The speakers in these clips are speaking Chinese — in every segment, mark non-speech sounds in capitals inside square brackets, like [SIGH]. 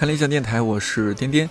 看理想电台，我是颠颠。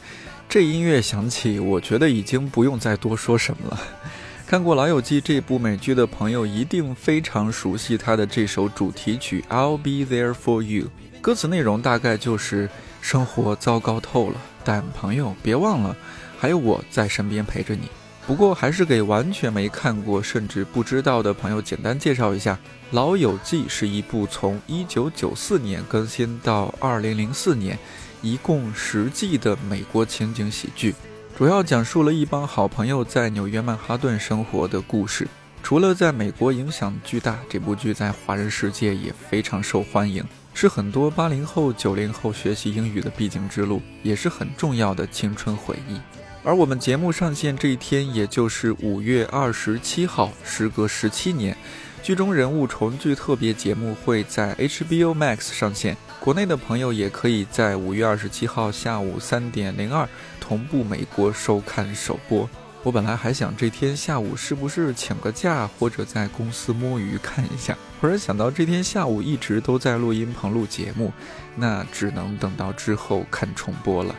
这音乐响起，我觉得已经不用再多说什么了。[LAUGHS] 看过《老友记》这部美剧的朋友，一定非常熟悉它的这首主题曲《I'll Be There for You》。歌词内容大概就是：生活糟糕透了，但朋友别忘了，还有我在身边陪着你。不过，还是给完全没看过甚至不知道的朋友简单介绍一下，《老友记》是一部从1994年更新到2004年，一共十季的美国情景喜剧，主要讲述了一帮好朋友在纽约曼哈顿生活的故事。除了在美国影响巨大，这部剧在华人世界也非常受欢迎，是很多八零后、九零后学习英语的必经之路，也是很重要的青春回忆。而我们节目上线这一天，也就是五月二十七号，时隔十七年，剧中人物重聚特别节目会在 HBO Max 上线。国内的朋友也可以在五月二十七号下午三点零二同步美国收看首播。我本来还想这天下午是不是请个假，或者在公司摸鱼看一下，忽然想到这天下午一直都在录音棚录节目，那只能等到之后看重播了。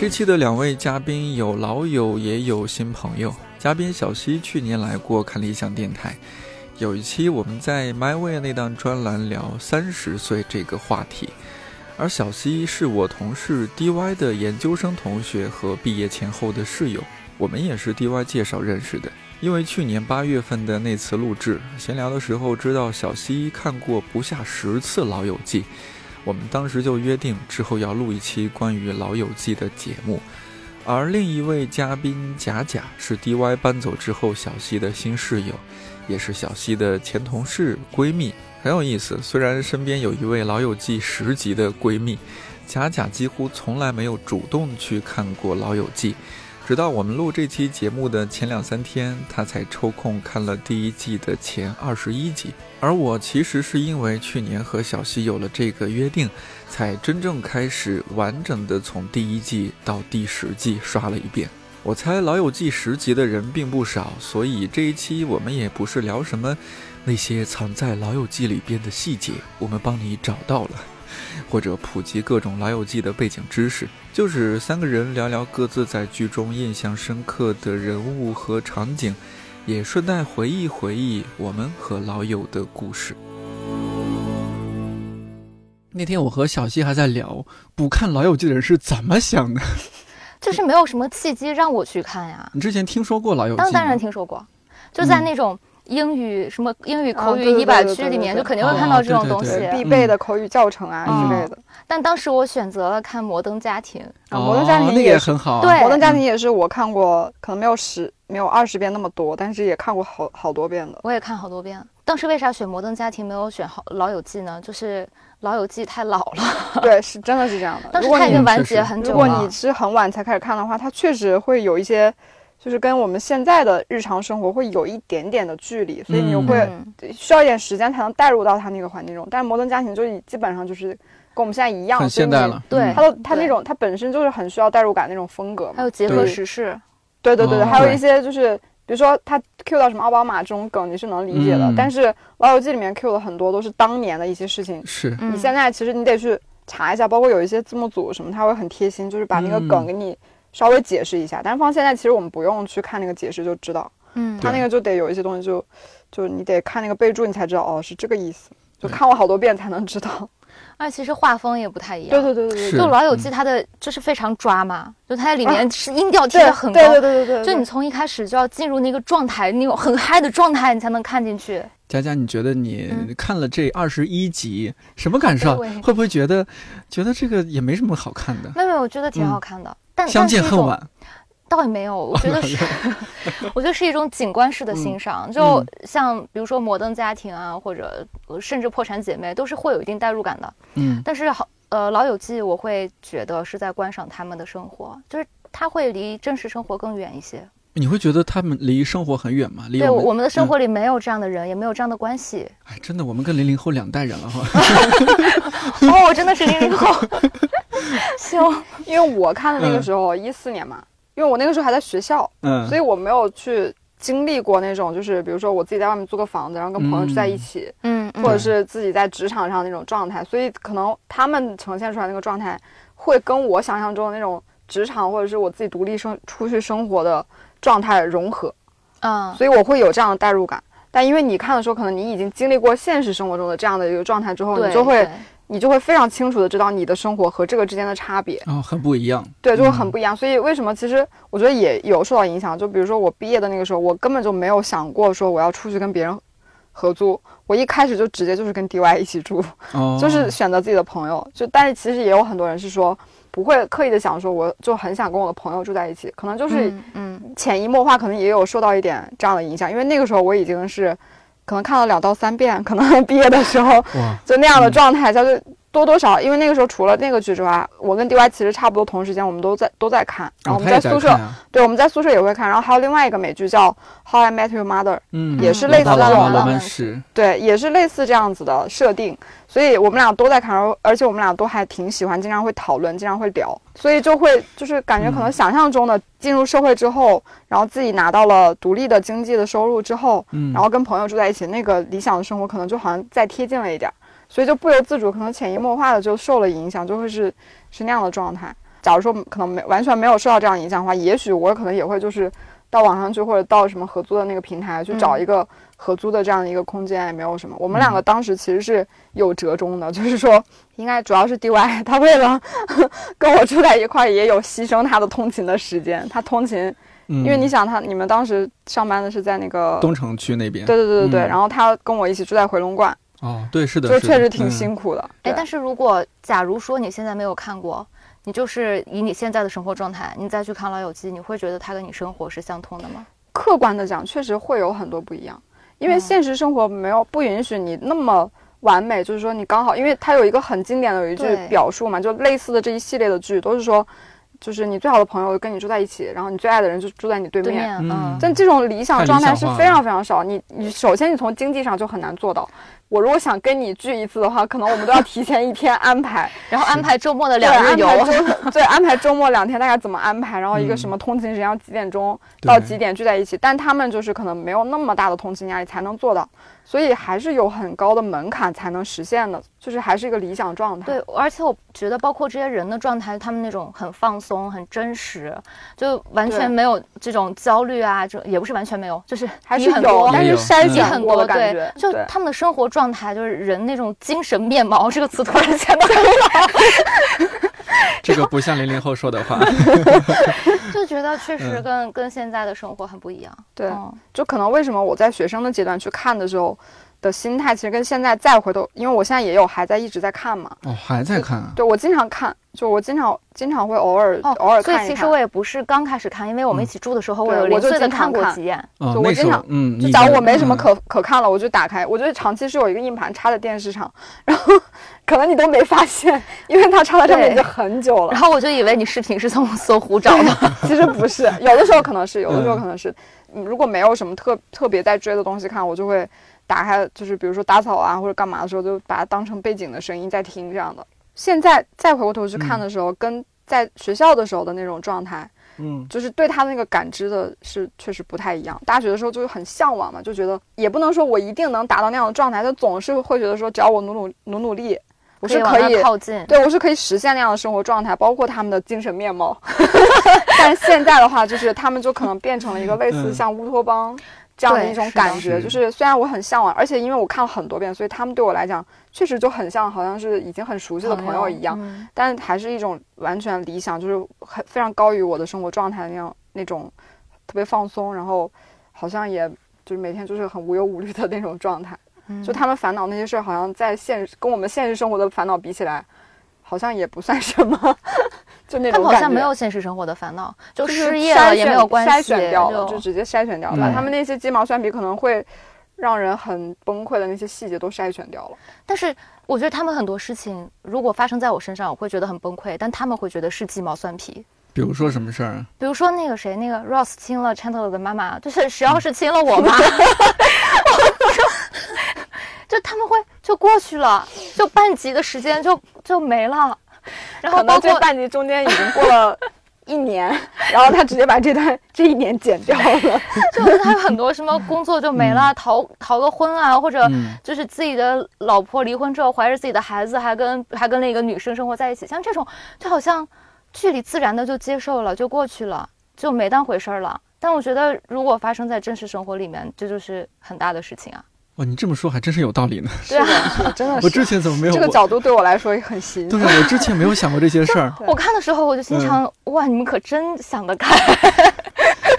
这期的两位嘉宾有老友也有新朋友。嘉宾小溪去年来过看理想电台，有一期我们在 My Way 那档专栏聊三十岁这个话题。而小溪是我同事 DY 的研究生同学和毕业前后的室友，我们也是 DY 介绍认识的。因为去年八月份的那次录制闲聊的时候，知道小溪看过不下十次《老友记》。我们当时就约定之后要录一期关于《老友记》的节目，而另一位嘉宾贾贾是 DY 搬走之后小溪的新室友，也是小溪的前同事闺蜜，很有意思。虽然身边有一位《老友记》十级的闺蜜，贾贾几乎从来没有主动去看过《老友记》。直到我们录这期节目的前两三天，她才抽空看了第一季的前二十一集。而我其实是因为去年和小溪有了这个约定，才真正开始完整的从第一季到第十季刷了一遍。我猜《老友记》十集的人并不少，所以这一期我们也不是聊什么那些藏在《老友记》里边的细节，我们帮你找到了。或者普及各种老友记的背景知识，就是三个人聊聊各自在剧中印象深刻的人物和场景，也顺带回忆回忆我们和老友的故事。那天我和小溪还在聊，不看老友记的人是怎么想的？就是没有什么契机让我去看呀。你之前听说过老友记？当当然听说过，就在那种。英语什么英语口语一百句里面就肯定会看到这种东西，必备的口语教程啊之类的。但当时我选择了看《摩登家庭》，《摩登家庭》也很好。对，《摩登家庭》也是我看过，可能没有十没有二十遍那么多，但是也看过好好多遍的。我也看好多遍。当时为啥选《摩登家庭》没有选好《老友记》呢？就是《老友记》太老了。[LAUGHS] 对，是真的是这样的。当时它已经完结很久了。如果你是很晚才开始看的话，它确实会有一些。就是跟我们现在的日常生活会有一点点的距离，所以你会需要一点时间才能带入到它那个环境中。但是摩登家庭就基本上就是跟我们现在一样，很现代了。对，它的它那种它本身就是很需要代入感那种风格嘛。还有结合时事，对对对对，还有一些就是比如说他 Q 到什么奥巴马这种梗，你是能理解的。但是老友记里面 Q 的很多都是当年的一些事情，是。你现在其实你得去查一下，包括有一些字幕组什么，他会很贴心，就是把那个梗给你。稍微解释一下，但是放现在其实我们不用去看那个解释就知道，嗯，他那个就得有一些东西就，就你得看那个备注，你才知道哦是这个意思，就看过好多遍才能知道。而其实画风也不太一样，对对对对对，就老友记它的就是非常抓嘛，就它在里面是音调贴的很高，对对对对，就你从一开始就要进入那个状态，那种很嗨的状态，你才能看进去。佳佳，你觉得你看了这二十一集什么感受？会不会觉得觉得这个也没什么好看的？没有，我觉得挺好看的。相见恨晚，倒也没有。[LAUGHS] 我觉得是，[LAUGHS] 我觉得是一种景观式的欣赏。就像比如说《摩登家庭》啊，或者甚至《破产姐妹》，都是会有一定代入感的。嗯。但是好，呃，《老友记》，我会觉得是在观赏他们的生活，就是它会离真实生活更远一些。你会觉得他们离生活很远吗？对，我们的生活里没有这样的人，也没有这样的关系。哎，真的，我们跟零零后两代人了哈。[LAUGHS] 哦，我真的是零零后。行，因为我看的那个时候一四年嘛，因为我那个时候还在学校，嗯，所以我没有去经历过那种，就是比如说我自己在外面租个房子，然后跟朋友住在一起，嗯，或者是自己在职场上那种状态，所以可能他们呈现出来那个状态，会跟我想象中的那种职场或者是我自己独立生出去生活的状态融合，嗯，所以我会有这样的代入感。但因为你看的时候，可能你已经经历过现实生活中的这样的一个状态之后，你就会你就会非常清楚的知道你的生活和这个之间的差别，哦，很不一样，对，就会很不一样。所以为什么其实我觉得也有受到影响？就比如说我毕业的那个时候，我根本就没有想过说我要出去跟别人合租，我一开始就直接就是跟 DY 一起住，就是选择自己的朋友。就但是其实也有很多人是说。不会刻意的想说，我就很想跟我的朋友住在一起，可能就是嗯，潜移默化，可能也有受到一点这样的影响。因为那个时候我已经是，可能看了两到三遍，[LAUGHS] 可能毕业的时候就那样的状态，就是。多多少，因为那个时候除了那个剧之外，我跟 DY 其实差不多同时间，我们都在都在看。然后我们在宿舍，对，我们在宿舍也会看。然后还有另外一个美剧叫《How I Met Your Mother》，嗯，也是类似这种的，对，也是类似这样子的设定。所以我们俩都在看，而且我们俩都还挺喜欢，经常会讨论，经常会聊。所以就会就是感觉可能想象中的进入社会之后，然后自己拿到了独立的经济的收入之后，嗯，然后跟朋友住在一起，那个理想的生活可能就好像再贴近了一点。所以就不由自主，可能潜移默化的就受了影响，就会是是那样的状态。假如说可能没完全没有受到这样影响的话，也许我可能也会就是到网上去或者到什么合租的那个平台去找一个合租的这样的一个空间，也没有什么。我们两个当时其实是有折中的，[LAUGHS] 就是说应该主要是 DY 他为了 [LAUGHS] 跟我住在一块，也有牺牲他的通勤的时间。他通勤，因为你想他你们当时上班的是在那个东城区那边，对对对对对。然后他跟我一起住在回龙观。哦，对，是的，就确实挺辛苦的。哎，但是如果假如说你现在没有看过，你就是以你现在的生活状态，你再去看《老友记》，你会觉得它跟你生活是相通的吗？客观的讲，确实会有很多不一样，因为现实生活没有不允许你那么完美。就是说，你刚好，因为它有一个很经典的有一句表述嘛，就类似的这一系列的剧都是说。就是你最好的朋友跟你住在一起，然后你最爱的人就住在你对面。嗯，但这种理想状态是非常非常少。你你首先你从经济上就很难做到。我如果想跟你聚一次的话，可能我们都要提前一天安排，[LAUGHS] 然后安排周末的两日游。对，[LAUGHS] 安排周末两天大概怎么安排？然后一个什么通勤时间要几点钟到几点聚在一起？但他们就是可能没有那么大的通勤压力才能做到。所以还是有很高的门槛才能实现的，就是还是一个理想状态。对，而且我觉得，包括这些人的状态，他们那种很放松、很真实，就完全没有这种焦虑啊，这也不是完全没有，就是还是有，但是筛选很多。对，就他们的生活状态，就是人那种精神面貌，这个词突然间很好。[LAUGHS] 这个不像零零后说的话，[LAUGHS] 就觉得确实跟跟现在的生活很不一样。对，就可能为什么我在学生的阶段去看的时候的心态，其实跟现在再回头，因为我现在也有还在一直在看嘛。哦，还在看啊？对，我经常看，就我经常经常会偶尔偶尔看所以其实我也不是刚开始看，因为我们一起住的时候，我有零碎的看过几眼。就我经常，嗯，就假如我没什么可可看了，我就打开。我觉得长期是有一个硬盘插在电视上，然后。可能你都没发现，因为它插在上面已经很久了。然后我就以为你视频是从搜狐找的，其实不是。有的时候可能是，有的时候可能是。你如果没有什么特特别在追的东西看，我就会打开，就是比如说打扫啊或者干嘛的时候，就把它当成背景的声音在听这样的。现在再回过头去看的时候，跟在学校的时候的那种状态。嗯，就是对他那个感知的是确实不太一样。大学的时候就是很向往嘛，就觉得也不能说我一定能达到那样的状态，就总是会觉得说只要我努努努努力，我是可以靠近，对我是可以实现那样的生活状态，包括他们的精神面貌。[LAUGHS] [LAUGHS] 但是现在的话，就是他们就可能变成了一个类似像乌托邦。这样的一种感觉，就是虽然我很向往，而且因为我看了很多遍，所以他们对我来讲确实就很像，好像是已经很熟悉的朋友一样。但还是一种完全理想，就是很非常高于我的生活状态那样那种特别放松，然后好像也就是每天就是很无忧无虑的那种状态。就他们烦恼那些事儿，好像在现实跟我们现实生活的烦恼比起来。好像也不算什么，[LAUGHS] 就那种他们好像没有现实生活的烦恼，就失业了也没有关系，筛选掉了，就直接筛选掉了。把他们那些鸡毛蒜皮可能会让人很崩溃的那些细节都筛选掉了。但是我觉得他们很多事情如果发生在我身上，我会觉得很崩溃，但他们会觉得是鸡毛蒜皮。比如说什么事儿？比如说那个谁，那个 Ross 亲了 Chandler 的妈妈，就是谁要是亲了我妈。[LAUGHS] [LAUGHS] 就他们会就过去了，就半集的时间就就没了，然后包括半集中间已经过了 [LAUGHS] 一年，然后他直接把这段这一年剪掉了。就他有很多什么工作就没了，逃逃个婚啊，或者嗯就是自己的老婆离婚之后怀着自己的孩子，还跟还跟另一个女生生活在一起，像这种就好像剧里自然的就接受了，就过去了，就没当回事儿了。但我觉得，如果发生在真实生活里面，这就是很大的事情啊。哇，你这么说还真是有道理呢。对啊，是的，[LAUGHS] 真的我是之前怎么没有？这个角度对我来说也很新。对，我之前没有想过这些事儿。[LAUGHS] 我看的时候我就心想，哇，你们可真想得开。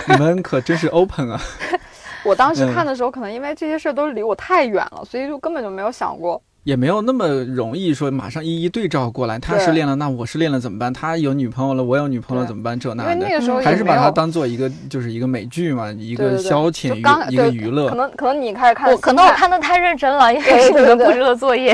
你们可真是 open 啊！[LAUGHS] 我当时嗯看的时候，可能因为这些事儿都离我太远了，所以就根本就没有想过。也没有那么容易说马上一一对照过来。他对失恋了，那我失恋了怎么办？他有女朋友了，我有女朋友了怎么办？这那的，那个时候还是把它当做一个就是一个美剧嘛，一个消遣娱一个娱乐可。能可能你开始看，我可能我看的太认真了，因为你们布置的作业。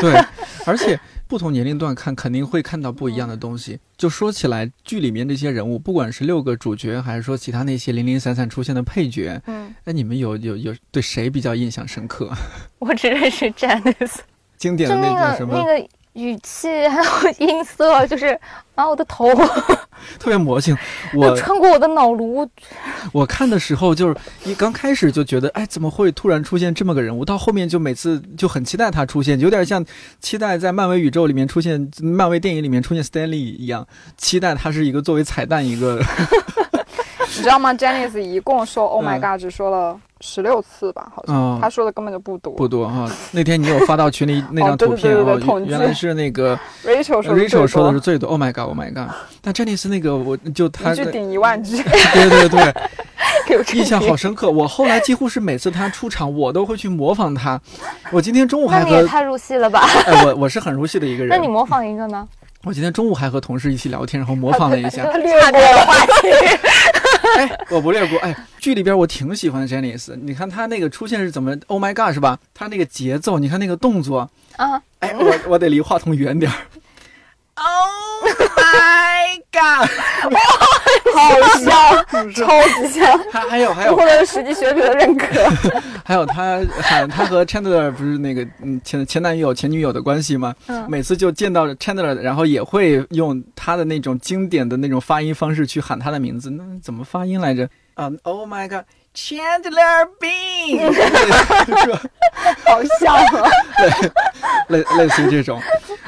对，而且不同年龄段看肯定会看到不一样的东西。就说起来，剧里面这些人物，不管是六个主角，还是说其他那些零零散散出现的配角，嗯，那，你们有有有对谁比较印象深刻？[LAUGHS] 我只认识 Janice，经典的那叫什么？那个语气还有音色，就是啊，我的头 [LAUGHS] 特别魔性。[LAUGHS] 我穿过我的脑颅。我 [LAUGHS] 看的时候，就是一刚开始就觉得，哎，怎么会突然出现这么个人物？到后面就每次就很期待他出现，有点像期待在漫威宇宙里面出现，漫威电影里面出现 Stanley 一样，期待他是一个作为彩蛋一个。你知道吗？[LAUGHS] Janice 一共说 “Oh my 嗯 God” 只说了十六次吧，好像、嗯他说的根本就不多。不多哈、那天你有发到群里 [LAUGHS] 那张图片哦对对对对统计原来是那个 [LAUGHS] Rachel 说的 Rachel 说的是最多。Oh my god，Oh my god！但珍妮斯那个，我就他一句顶一万句，对对对，印象好深刻。我后来几乎是每次他出场，我都会去模仿他。我今天中午还和你也太入戏了吧？哎，我我是很入戏的一个人那你。模仿一个呢？我今天中午还和同事一起聊天，然后模仿了一下。他略差过了点的话题。[LAUGHS] 哎，我不略过。哎，剧里边我挺喜欢 Janice，你看他那个出现是怎么？Oh my god，是吧？他那个节奏，你看那个动作，啊，哎，我我得离话筒远点儿。Oh my god！[LAUGHS] 好像，超级像，还还有还有获得了实际学者的认可。[LAUGHS] 还有他喊他和 Chandler 不是那个嗯前前男友前女友的关系吗？嗯每次就见到 Chandler，然后也会用他的那种经典的那种发音方式去喊他的名字。那怎么发音来着？啊、o h my God，Chandler Bing，[LAUGHS] 好像啊，[LAUGHS] 类类似于这种。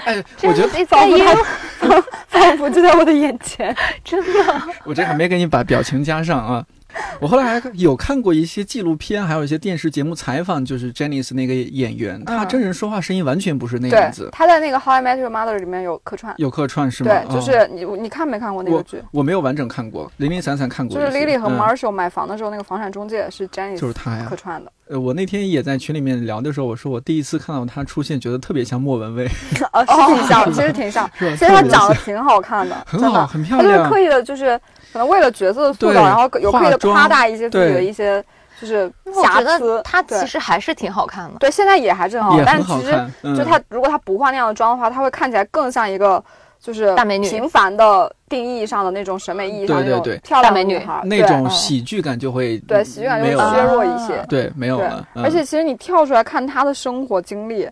哎，我觉得你在演，[LAUGHS] 仿佛就在我的眼前。真的。我这还没给你把表情加上啊。[LAUGHS] 我后来还有看过一些纪录片，还有一些电视节目采访，就是 Janice 那个演员，他真人说话声音完全不是那样子，，他在那个《How I Met Your Mother》里面有客串。有客串是吗？对，就哦是你你看没看过那个剧？我没有完整看过，零零散散看过就。是 Lily 和嗯 Marshall 买房的时候，那个房产中介是 Janice 就是他呀客。串的。呃，我那天也在群里面聊的时候，我说我第一次看到他出现，觉得特别像莫文蔚，[LAUGHS] 哦，是挺像，[LAUGHS] 其实挺像。其实她长得挺好看的，很好。很漂她就是。刻意的，就是可能为了角色的塑造，然后有刻意的夸大一些自己的一些就是瑕疵。她其实还是挺好看的。对，现在也还是很好也，但其实就她如果她不化那样的妆的话，她会看起来更像一个就是大美女平凡的定义上的那种审美意义上的那种对对对漂亮美女女孩，那种喜剧感就会对喜剧感就会削，弱一些。对，没有了。嗯而且其实你跳出来看她的生活经历，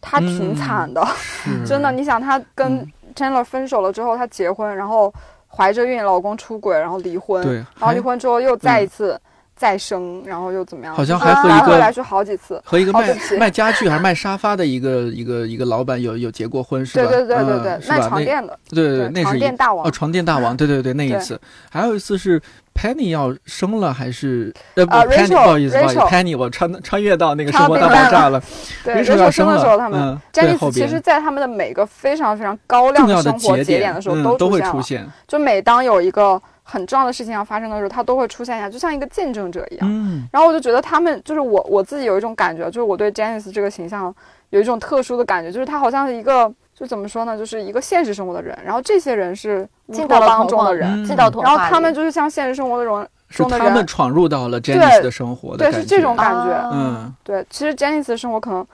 她挺惨的。是真的，你想她跟嗯 Chandler 分手了之后，她结婚，然后怀着孕，老公出轨，然后离婚，对，然后离婚之后又再一次再生，然后又怎么样？好像还和一个来去好几次。和一个卖卖家具还是卖沙发的一个一个一个老板有有结过婚是吧？对对对对嗯对，卖床垫的，对对对，那床垫大王哦，。床垫大王，对对对，那一次，还有一次是 Penny 要生了还是呃不啊 Penny 不好意思不好意思 Penny 我穿穿越到那个生活大爆炸了 [LAUGHS] 对，，Rachel 要生了，生的时候，他们嗯，詹对后边妮斯其实，在他们的每个非常非常高亮的生活节点点的时候都都会。出现，就每当有一个很重要的事情要发生的时候，他都会出现一下，就像一个见证者一样。嗯，然后我就觉得他们就是我我自己有一种感觉，就是我对 Janice 这个形象有一种特殊的感觉，就是他好像是一个就怎么说呢，就是一个现实生活的人，然后这些人是进到了邦童话中的人，嗯。进到童话，然后他们就是像现实生活的人，是中的人。他们闯入到了 Janice 的生活的对，感觉，是这种感觉。啊嗯，对，其实 Janice 的生活可能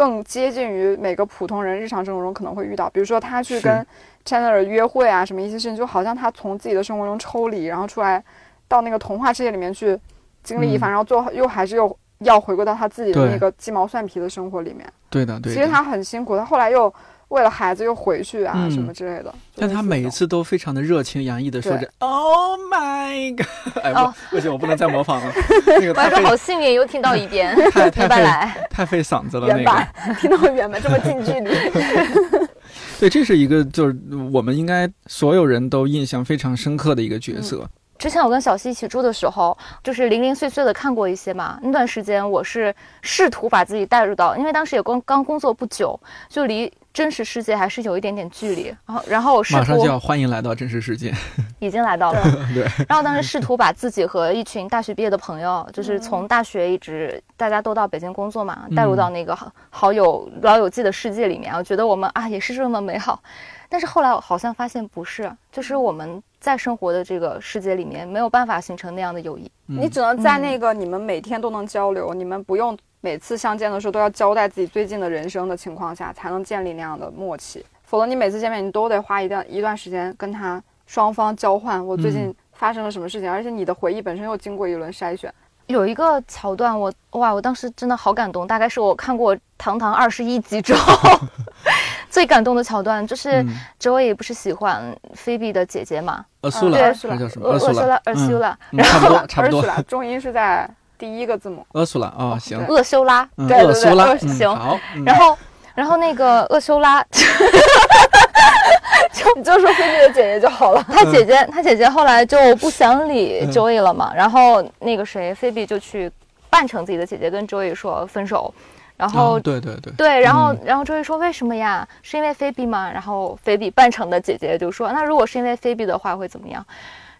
更接近于每个普通人日常生活中可能会遇到，比如说他去跟 Chandler 约会啊，什么一些事情，就好像他从自己的生活中抽离，然后出来到那个童话世界里面去经历一番，然后最后又还是又要回归到他自己的那个鸡毛蒜皮的生活里面。对的对的，其实他很辛苦，他后来又为了孩子又回去啊嗯什么之类的。但他每一次都非常的热情洋溢的说着 “Oh my god”，哎哦不，不行，我不能再模仿了，[LAUGHS] 那个我还说好幸运，又听到一遍，[LAUGHS] 太来。太费嗓子了那原版个。，听到原版这么近距离。[LAUGHS] 对，这是一个就是我们应该所有人都印象非常深刻的一个角色。之前我跟小西一起住的时候，就是零零碎碎的看过一些嘛。那段时间我是试图把自己带入到，因为当时也刚刚工作不久，就离真实世界还是有一点点距离。然后，然后我试图马上就要欢迎来到真实世界。[LAUGHS] 已经来到了，[LAUGHS] 对，然后当时试图把自己和一群大学毕业的朋友，就是从大学一直大家都到北京工作嘛，带入到那个好好友老友记的世界里面。我觉得我们啊也是这么美好，但是后来我好像发现不是，就是我们在生活的这个世界里面没有办法形成那样的友谊。你只能在那个你们每天都能交流，你们不用每次相见的时候都要交代自己最近的人生的情况下，才能建立那样的默契。否则你每次见面，你都得花一段一段时间跟他双方交换我最近发生了什么事情，而且你的回忆本身又经过一轮筛选。有一个桥段我，哇，我当时真的好感动，大概是我看过《堂堂二十一集》之后 [LAUGHS] 最感动的桥段，就是嗯周也不是喜欢菲比的姐姐嘛，厄苏拉，对那叫什么？厄苏苏拉，呃苏拉，嗯差不多，差不多而。是重音是在第一个字母。厄苏拉啊，行，厄修拉，嗯对对对行好。嗯然后，然后那个厄修拉，[LAUGHS] 就你就说菲比的姐姐就好了。他姐姐，他姐姐后来就不想理嗯 Joey 了嘛，然后那个谁，菲比就去扮成自己的姐姐，跟 Joey 说分手，然后哦，对对对，对，然后嗯然后 Joey 说为什么呀？是因为菲比吗？然后菲比扮成的姐姐就说，那如果是因为菲比的话会怎么样？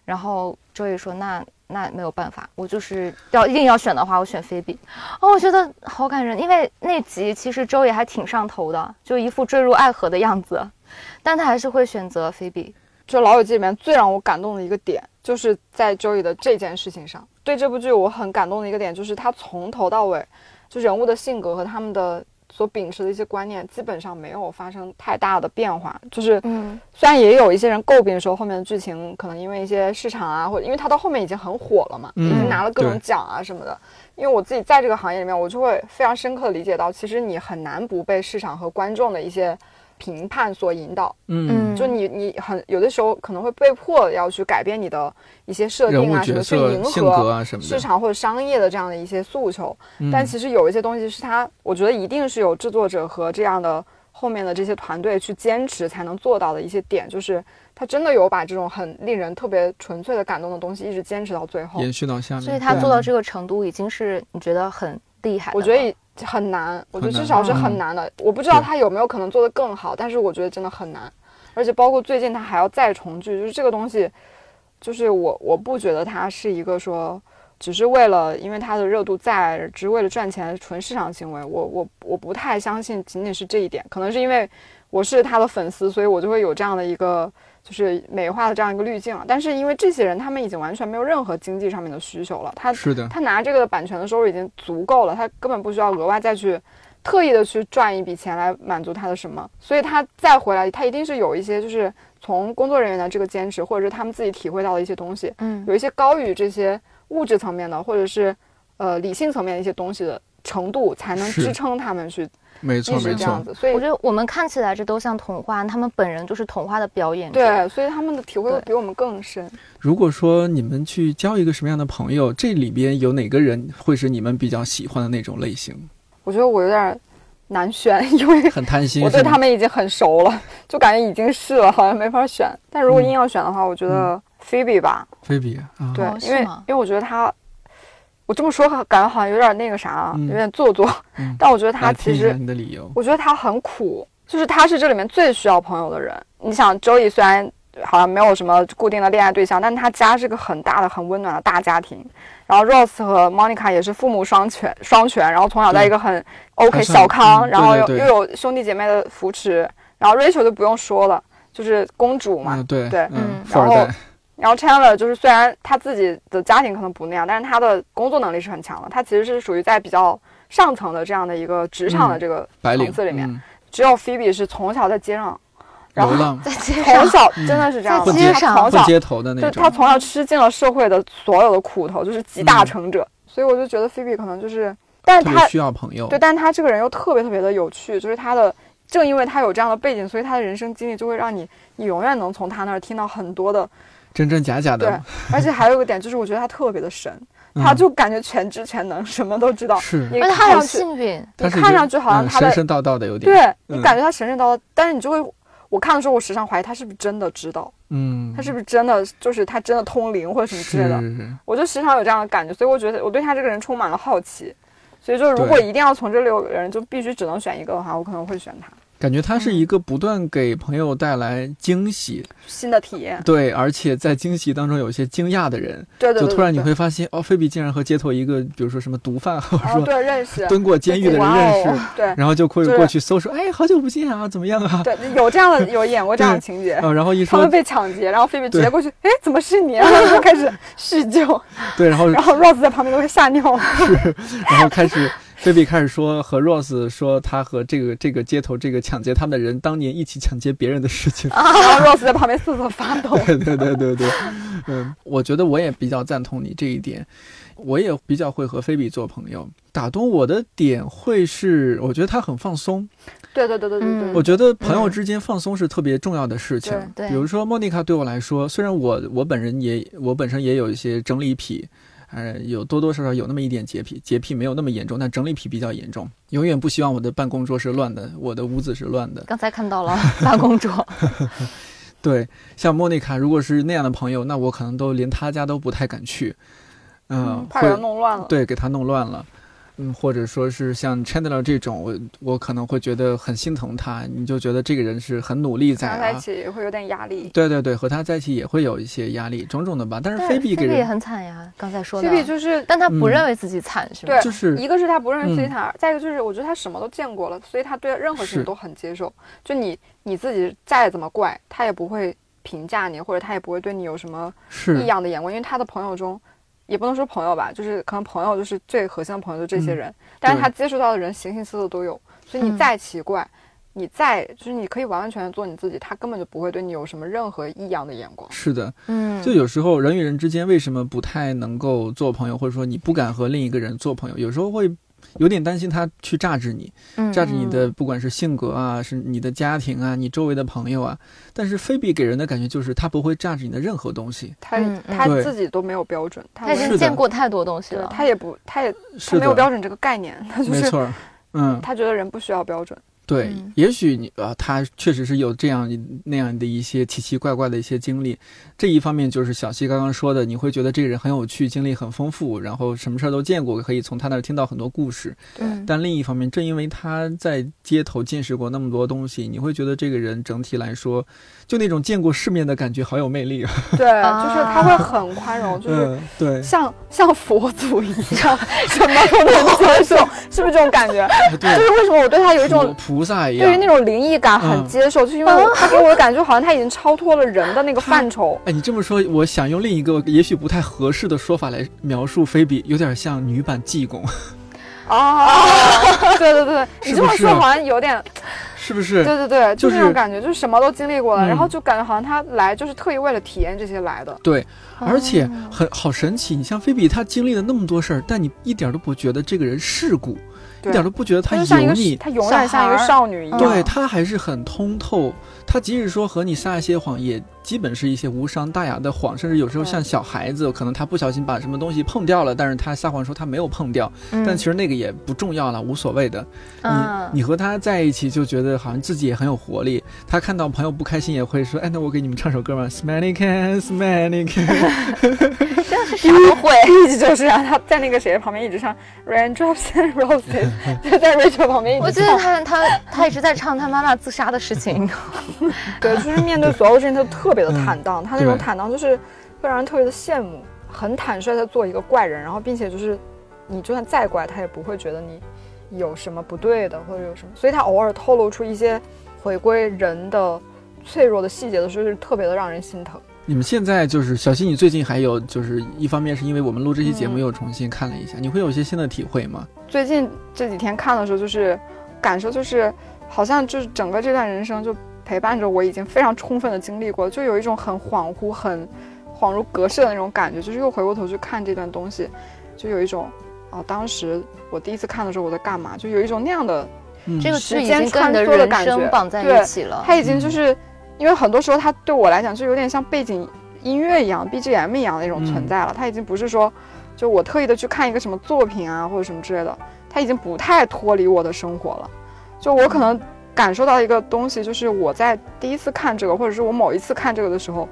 然后 Joey 说，那那没有办法，我就是要硬要选的话，我选菲比。哦，我觉得好感人，因为那集其实周也还挺上头的，就一副坠入爱河的样子，但他还是会选择菲比。就《老友记》里面最让我感动的一个点，就是在 Joey 的这件事情上。对这部剧我很感动的一个点，就是他从头到尾，就人物的性格和他们的所秉持的一些观念，基本上没有发生太大的变化。就是嗯虽然也有一些人诟病说后面的剧情可能因为一些市场啊，或者因为它到后面已经很火了嘛，嗯已经拿了各种奖啊什么的。因为我自己在这个行业里面，我就会非常深刻的理解到，其实你很难不被市场和观众的一些评判所引导。嗯，就你你很有的时候可能会被迫要去改变你的一些设定啊什么，去、迎合啊什么的，市场或者商业的这样的一些诉求。嗯但其实有一些东西是它，我觉得一定是有制作者和这样的后面的这些团队去坚持才能做到的一些点，就是他真的有把这种很令人特别纯粹的感动的东西一直坚持到最后。延续到下面，所以他做到这个程度，已经是你觉得很厉害的了。我觉得也很难，我觉得至少是嗯很难的。我不知道他有没有可能做得更好，但是我觉得真的很难。而且包括最近他还要再重聚，就是这个东西，就是我我不觉得他是一个说只是为了因为他的热度在，只是为了赚钱纯市场行为。我我我不太相信仅仅是这一点，可能是因为我是他的粉丝，所以我就会有这样的一个。就是美化的这样一个滤镜了，但是因为这些人他们已经完全没有任何经济上面的需求了，他是的，他拿这个的版权的收入已经足够了，他根本不需要额外再去特意的去赚一笔钱来满足他的什么，所以他再回来，他一定是有一些就是从工作人员的这个坚持，或者是他们自己体会到的一些东西，嗯有一些高于这些物质层面的，或者是呃理性层面的一些东西的程度，才能支撑他们去没错没错一直这样，子。所以我觉得我们看起来这都像童话，他们本人就是童话的表演者。对，所以他们的体会比我们更深。如果说你们去交一个什么样的朋友，这里边有哪个人会是你们比较喜欢的那种类型？我觉得我有点难选，[LAUGHS] 因为很贪心，我对他们已经很熟了，就感觉已经是了，好像没法选。但如果嗯硬要选的话，我觉得菲比吧，菲比啊，对，哦因为因为我觉得他，我这么说感觉好像有点那个啥有点做作，嗯 [LAUGHS] 但我觉得他其实听一下你的理由，我觉得他很苦，就是他是这里面最需要朋友的人。你想，，Joey 虽然好像没有什么固定的恋爱对象，但他家是个很大的、很温暖的大家庭。然后 Rose 和 Monica 也是父母双全，双全，然后从小在一个很 [LAUGHS] OK 小康，嗯然后又有兄弟姐妹的扶持。然后 Rachel 就不用说了，就是公主嘛。嗯，对对嗯，嗯然后然后 Chandler 就是虽然他自己的家庭可能不那样，但是他的工作能力是很强的。他其实是属于在比较上层的这样的一个职场的这个白领层次里面。嗯只有 Phoebe 是从小在街上，然后流浪在街上，从小真的是这样的，在街上他从小混街头的那种，就他从小吃尽了社会的所有的苦头，就是集大成者。所以我就觉得 Phoebe 可能就是，但是他需要朋友，对，但是他这个人又特别特别的有趣，就是他的正因为他有这样的背景，所以他的人生经历就会让你，你永远能从他那儿听到很多的真真假假的。对，而且还有一个点就是，我觉得他特别的神，他就感觉全知全能，什么都知道。是，你看上去幸运，你看上去好像他神神道道的有点。对你感觉他神神道道，但是你就会，我看的时候我时常怀疑他是不是真的知道。嗯，他是不是真的就是他真的通灵或者什么之类的？我就时常有这样的感觉，所以我觉得我对他这个人充满了好奇。所以就如果一定要从这六个人就必须只能选一个的话，我可能会选他。感觉他是一个不断给朋友带来惊喜、新的体验，对，而且在惊喜当中有一些惊讶的人，对对，就突然你会发现，哦，菲比竟然和街头一个，比如说什么毒贩，或者说对认识。蹲过监狱的人认识，对，然后就会过去搜说，哎，好久不见啊，怎么样啊？[LAUGHS] 对，有这样的有演过这样的情节，然后一说他们被抢劫，然后菲比直接过去，哎，怎么是你？然 [LAUGHS] 后就开始叙旧，对，然后然后 Rose 在旁边都会吓尿，是，然后开始。菲比开始说和 Rose 说他和这个这个街头这个抢劫他们的人当年一起抢劫别人的事情，[LAUGHS] 然后 Rose 在旁边瑟瑟发抖。对 [LAUGHS] 对对对对，嗯，我觉得我也比较赞同你这一点，我也比较会和菲比做朋友。打动我的点会是，我觉得他很放松。对对对对对对，我觉得朋友之间放松是特别重要的事情。对，比如说莫妮卡对我来说，虽然我我本人也我本身也有一些整理癖。呃，有多多少少有那么一点洁癖，洁癖没有那么严重，但整理癖比较严重。永远不希望我的办公桌是乱的，我的屋子是乱的。刚才看到了 [LAUGHS] 办公桌。[LAUGHS] 对，像莫妮卡，如果是那样的朋友，那我可能都连他家都不太敢去。嗯，怕给他弄乱了。对，给他弄乱了。嗯，或者说是像 Chandler 这种，我我可能会觉得很心疼他，你就觉得这个人是很努力在啊，在一起会有点压力。对对对，和他在一起也会有一些压力，种种的吧。但是菲比给人也很惨呀，刚才说的。菲比就是，但他不认为自己惨，是吧？对，就是一个是他不认为自己惨，再一个就是我觉得他什么都见过了，所以他对任何事情都很接受。就你你自己再怎么怪，他也不会评价你，或者他也不会对你有什么异样的眼光，因为他的朋友中。也不能说朋友吧，就是可能朋友就是最核心的朋友，就这些人。但是他接触到的人形形色色都有，所以你再奇怪，你再就是你可以完完全全做你自己，他根本就不会对你有什么任何异样的眼光。是的，嗯，就有时候人与人之间为什么不太能够做朋友，或者说你不敢和另一个人做朋友，有时候会。有点担心他去榨制你，榨制你的不管是性格啊，是你的家庭啊，你周围的朋友啊。但是菲比给人的感觉就是他不会榨制你的任何东西，他他自己都没有标准，他已经见过太多东西了，他也不他也他没有标准这个概念，他就是没错，嗯，他觉得人不需要标准。对，也许你呃，他确实是有这样那样的一些奇奇怪怪的一些经历。这一方面就是小西刚刚说的，你会觉得这个人很有趣，经历很丰富，然后什么事儿都见过，可以从他那儿听到很多故事。对。但另一方面，正因为他在街头见识过那么多东西，你会觉得这个人整体来说，就那种见过世面的感觉，好有魅力啊。[LAUGHS] 对，就是他会很宽容，就是对，像像佛祖一样，什么都能接受，是不是这种感觉？对。就是为什么我对他有一种。菩萨一样，对于那种灵异感很接受，就是因为他给我的感觉好像他已经超脱了人的那个范畴。哎，你这么说，我想用另一个也许不太合适的说法来描述菲比，有点像女版济公。哦，[LAUGHS] 对对对，你这么说好像有点，是不是？对对对，就是那种感觉，就是什么都经历过了，然后就感觉好像他来就是特意为了体验这些来的。对，而且很好神奇，你像菲比，他经历了那么多事儿，但你一点都不觉得这个人世故。一点都不觉得它油腻，它永远像一个少女一样。对它还是很通透。他即使说和你撒一些谎，也基本是一些无伤大雅的谎，甚至有时候像小孩子，可能他不小心把什么东西碰掉了，但是他撒谎说他没有碰掉，但其实那个也不重要了，无所谓的。你你和他在一起就觉得好像自己也很有活力。他看到朋友不开心也会说：“哎，那我给你们唱首歌吧，Smelly Can，Smelly Can。”这样是啥都会，一直就是让他在那个谁旁边一直唱 Raindrops and Roses，[LAUGHS] 就在 Rachel 旁边一直。我记得他他他一直在唱他妈妈自杀的事情。[LAUGHS] [LAUGHS] 对，就是面对所有事情，他都特别的坦荡。他那种坦荡，就是会让人特别的羡慕。很坦率的做一个怪人，然后并且就是，你就算再怪，他也不会觉得你有什么不对的，或者有什么。所以他偶尔透露出一些回归人的脆弱的细节的时候，是特别的让人心疼。你们现在就是小新，你最近还有就是一方面是因为我们录这期节目又重新看了一下，你会有一些新的体会吗？最近这几天看的时候，就是感受就是好像就是整个这段人生就。陪伴着我已经非常充分的经历过，就有一种很恍惚、很恍如隔世的那种感觉。就是又回过头去看这段东西，就有一种，哦，当时我第一次看的时候我在干嘛？就有一种那样的这个时间穿梭的人感觉生绑在对一起了。它已经就是，因为很多时候它对我来讲就有点像背景音乐一样，BGM 一样的那种存在了。它已经不是说，就我特意的去看一个什么作品啊或者什么之类的，它已经不太脱离我的生活了。就我可能感受到一个东西，就是我在第一次看这个，或者是我某一次看这个的时候，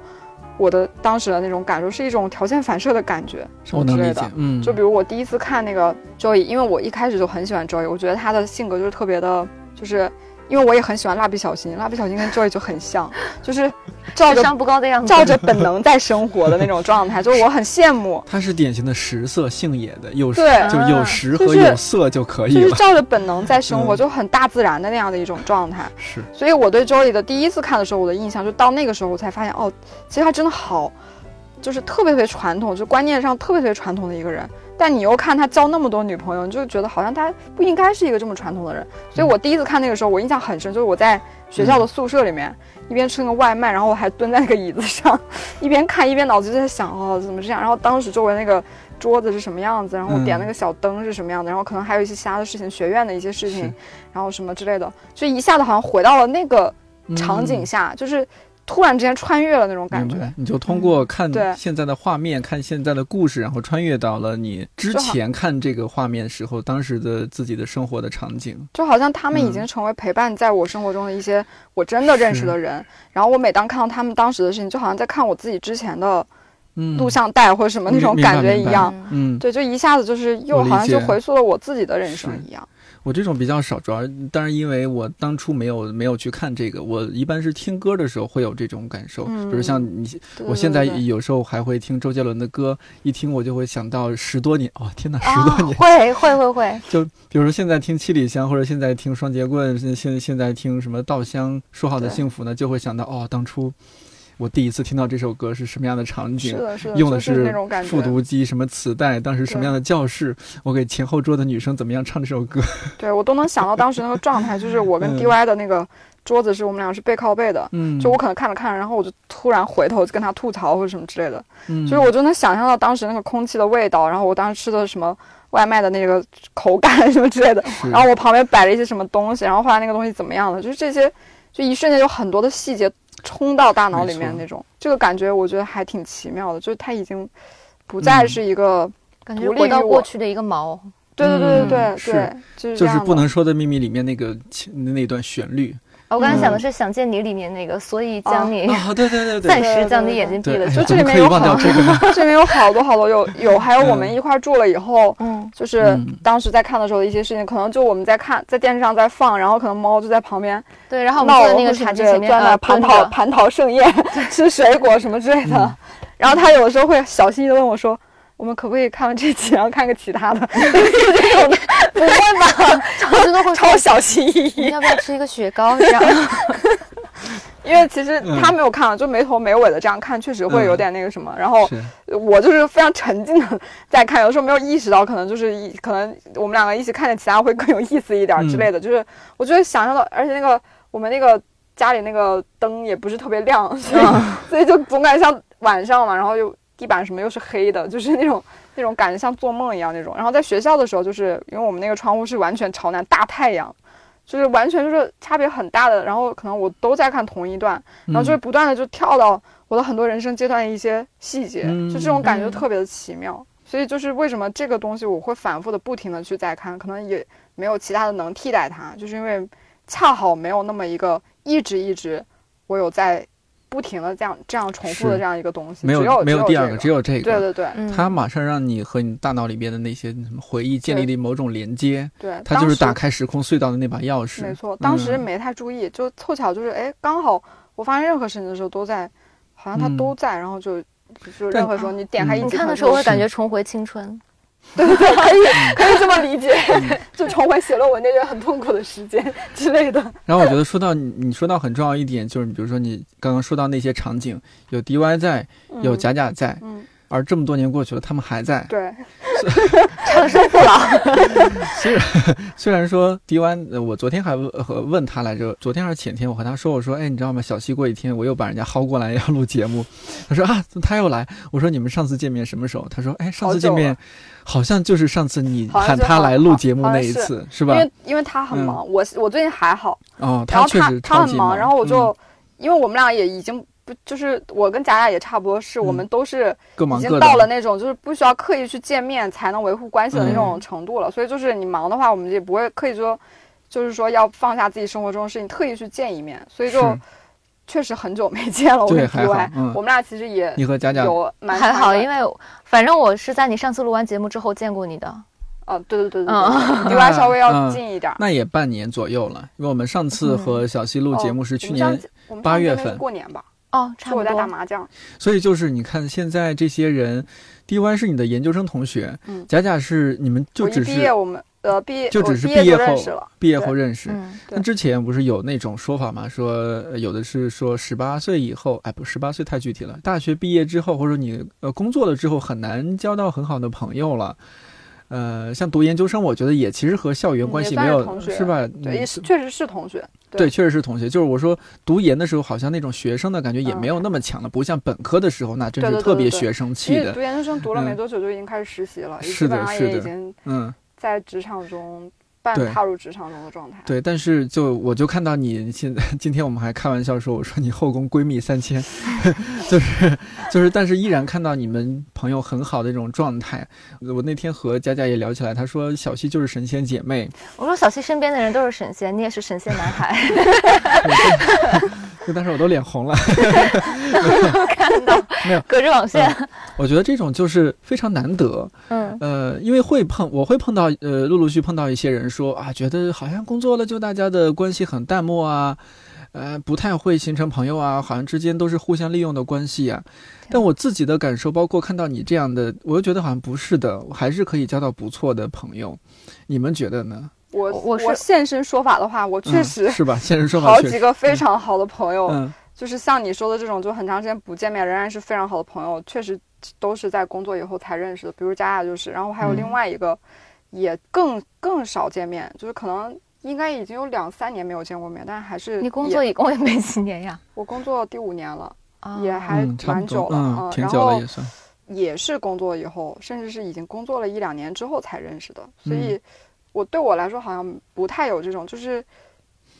我的当时的那种感受是一种条件反射的感觉，什么之类的。，嗯，就比如我第一次看那个 Joey，因为我一开始就很喜欢 Joey，我觉得他的性格就是特别的，就是因为我也很喜欢蜡笔小新，蜡笔小新跟 Joey 就很像，就是照着不高的样子，照着本能在生活的那种状态，就是我很羡慕，他是典型的食色性也的，有对就有食和有色就可以就是了。照着本能在生活，嗯就很大自然的那样的一种状态。是，所以我对 Joey 的第一次看的时候，我的印象就到那个时候，我才发现哦，其实他真的好，就是特别特别传统，就观念上特别特别传统的一个人。但你又看他交那么多女朋友，你就觉得好像他不应该是一个这么传统的人。所以我第一次看那个时候，我印象很深，就是我在学校的宿舍里面、一边吃那个外卖，然后我还蹲在那个椅子上，一边看一边脑子就在想哦怎么这样。然后当时周围那个桌子是什么样子，然后我点那个小灯是什么样的，然后可能还有一些其他的事情，学院的一些事情，然后什么之类的，就一下子好像回到了那个场景下，就是突然之间穿越了那种感觉。你就通过看现在的画面，看现在的故事，然后穿越到了你之前看这个画面时候当时的自己的生活的场景。就好像他们已嗯经成为陪伴在我生活中的一些我真的认识的人，然后我每当看到他们当时的事情，就好像在看我自己之前的嗯，录像带或者什么那种感觉一样。嗯嗯，对，就一下子就是又好像就回溯了我自己的人生一样。我这种比较少，主要当然因为我当初没有没有去看这个，我一般是听歌的时候会有这种感受，嗯比如像你，我现在有时候还会听周杰伦的歌，一听我就会想到十多年，哦天哪，十啊多年，会会会会，就比如说现在听七里香，或者现在听双截棍，现现现在听什么稻香，说好的幸福呢，就会想到哦，当初我第一次听到这首歌是什么样的场景。是的，是的，用的是。复读机什么磁带，当时什么样的教室，我给前后桌的女生怎么样唱这首歌？[LAUGHS] 对我都能想到当时那个状态，就是我跟嗯 DY 的那个桌子是我们俩是背靠背的，嗯，就我可能看着看着，然后我就突然回头就跟他吐槽或者什么之类的，嗯，就是我就能想象到当时那个空气的味道，然后我当时吃的什么外卖的那个口感什么之类的，然后我旁边摆了一些什么东西，然后后来那个东西怎么样了，就是这些，就一瞬间有很多的细节冲到大脑里面那种，这个感觉我觉得还挺奇妙的，就是它已经不再嗯。是一个，感觉回到过去的一个毛。对对对对对是。就是不能说的秘密里面那个那段旋律我刚才想的嗯。是《想见你》里面那个，所以将你啊，[LAUGHS] 对对对对，暂时将你眼睛闭，了起来。哎呀怎么这里面有好这里面 [LAUGHS] 有好多好多有有，还有我们嗯。一块儿住了以后，嗯，就是嗯。当时在看的时候的一些事情，可能就我们在看，在电视上在放，然后可能猫就在旁边对，然后我们闹坐在那个或者是茶几前面，在那呃，蟠桃蟠桃盛宴，[LAUGHS] 吃水果什么之类的。嗯。然后他有的时候会小心翼翼的问我说：“我们可不可以看完这集，[LAUGHS] 然后看个其他的？”这种的不会吧？我真的会超小心翼翼，要不要吃一个雪糕？这样，[LAUGHS] 因为其实嗯他没有看完，就没头没尾的这样看，确实会有点那个什么。然后我就是非常沉浸的在看，有时候没有意识到，可能就是一可能我们两个一起看见其他会更有意思一点之类的。就是我觉得想象到，而且那个我们那个家里那个灯也不是特别亮，所以、所以就总感觉像晚上嘛，然后又地板什么又是黑的，就是那种那种感觉像做梦一样那种。然后在学校的时候，就是因为我们那个窗户是完全朝南，大太阳。就是完全就是差别很大的，然后可能我都在看同一段，然后就是不断的就跳到我的很多人生阶段的一些细节，嗯就这种感觉嗯特别的奇妙。所以就是为什么这个东西我会反复的不停的去再看，可能也没有其他的能替代它，就是因为恰好没有那么一个一直一直我有在不停的这样这样重复的这样一个东西，没只有没有第二个，只有这个。对对对嗯，它马上让你和你大脑里边的那些什么回忆建立了某种连接，对，它就是打开时空隧道的那把钥匙。没错，当时嗯没太注意，就凑巧就是哎，刚好我发现任何事情的时候都在，好像它嗯都在，然后就就但任何时候你点开你看的时候会感觉重回青春。[LAUGHS] 对对对，可以可以这么理解，[LAUGHS] 就重回写论文那段很痛苦的时间之类的。然后我觉得说到你你说到很重要一点，就是比如说你刚刚说到那些场景，有 DY 在，有嗯。贾贾在，嗯而这么多年过去了，他们还在。对，[LAUGHS] 长生不老。[LAUGHS] 虽然虽然说迪湾，我昨天还问问他来着，昨天还是前天，我和他说，我说，哎，你知道吗？小西过一天我又把人家薅过来要录节目，[LAUGHS] 他说啊，他又来。我说你们上次见面什么时候？他说，哎，上次见面好像就是上次你喊他来录节目那一次，是吧？因为因为他很忙，我我最近还好。哦，他确实他很忙，然后我就因为我们俩也已经。就是我跟贾贾也差不多，是我们都是已经到了那种就是不需要刻意去见面才能维护关系的那种程度了。所以就是你忙的话，我们也不会刻意说，就是说要放下自己生活中的事情，特意去见一面。所以就确实很久没见了。我跟迪歪，我们俩其实也你和贾贾有还好，因为反正我是在你上次录完节目之后见过你的。哦，对对对对对，迪歪稍微 [LAUGHS] 要近一点。那也半年左右了，因为我们上次和小西录节目是去年八月份过年吧。哦，差不多。我在打麻将，所以就是你看现在这些人，D Y 是你的研究生同学，嗯，贾贾是你们就只是毕业我们呃毕业就只是毕业后毕业后认识。那之前不是有那种说法嘛，说有的是说十八岁以后，哎不，十八岁太具体了。大学毕业之后或者你呃工作了之后，很难交到很好的朋友了。呃，像读研究生，我觉得也其实和校园关系没有是吧？对，确实是同学。对，确实是同学。就是我说读研的时候，好像那种学生的感觉也没有那么强了，不像本科的时候，那真是特别学生气的。读研究生读了没多久就已经开始实习了，基本上也已经嗯在职场中。半踏入职场中的状态，对，但是就我就看到你现在 [LAUGHS] 今天我们还开玩笑说，我说你后宫闺蜜三千，就 [LAUGHS] 是就是，但是依然看到你们朋友很好的这种状态。我那天和佳佳也聊起来，她说小西就是神仙姐妹。[LAUGHS] 我说小西身边的人都是神仙，你也是神仙男孩。就当时我都脸红了，看到 [LAUGHS] 没有？隔着网线。我觉得这种就是非常难得。嗯呃，因为会碰，我会碰到呃，陆陆续碰到一些人说啊，觉得好像工作了就大家的关系很淡漠啊，呃，不太会形成朋友啊，好像之间都是互相利用的关系啊。但我自己的感受，包括看到你这样的，我又觉得好像不是的，我还是可以交到不错的朋友。你们觉得呢？我我是现身说法的话，我确实是吧？现身说法，好几个非常好的朋友，就是像你说的这种，就很长时间不见面，仍然是非常好的朋友，确实都是在工作以后才认识的。比如佳佳就是，然后还有另外一个，也更更少见面，就是可能应该已经有两三年没有见过面，但还是你工作一共也没几年呀？我工作第五年了，也还蛮久了，嗯，挺久了也算。也是工作以后，甚至是已经工作了一两年之后才认识的，所以。我对我来说好像不太有这种，就是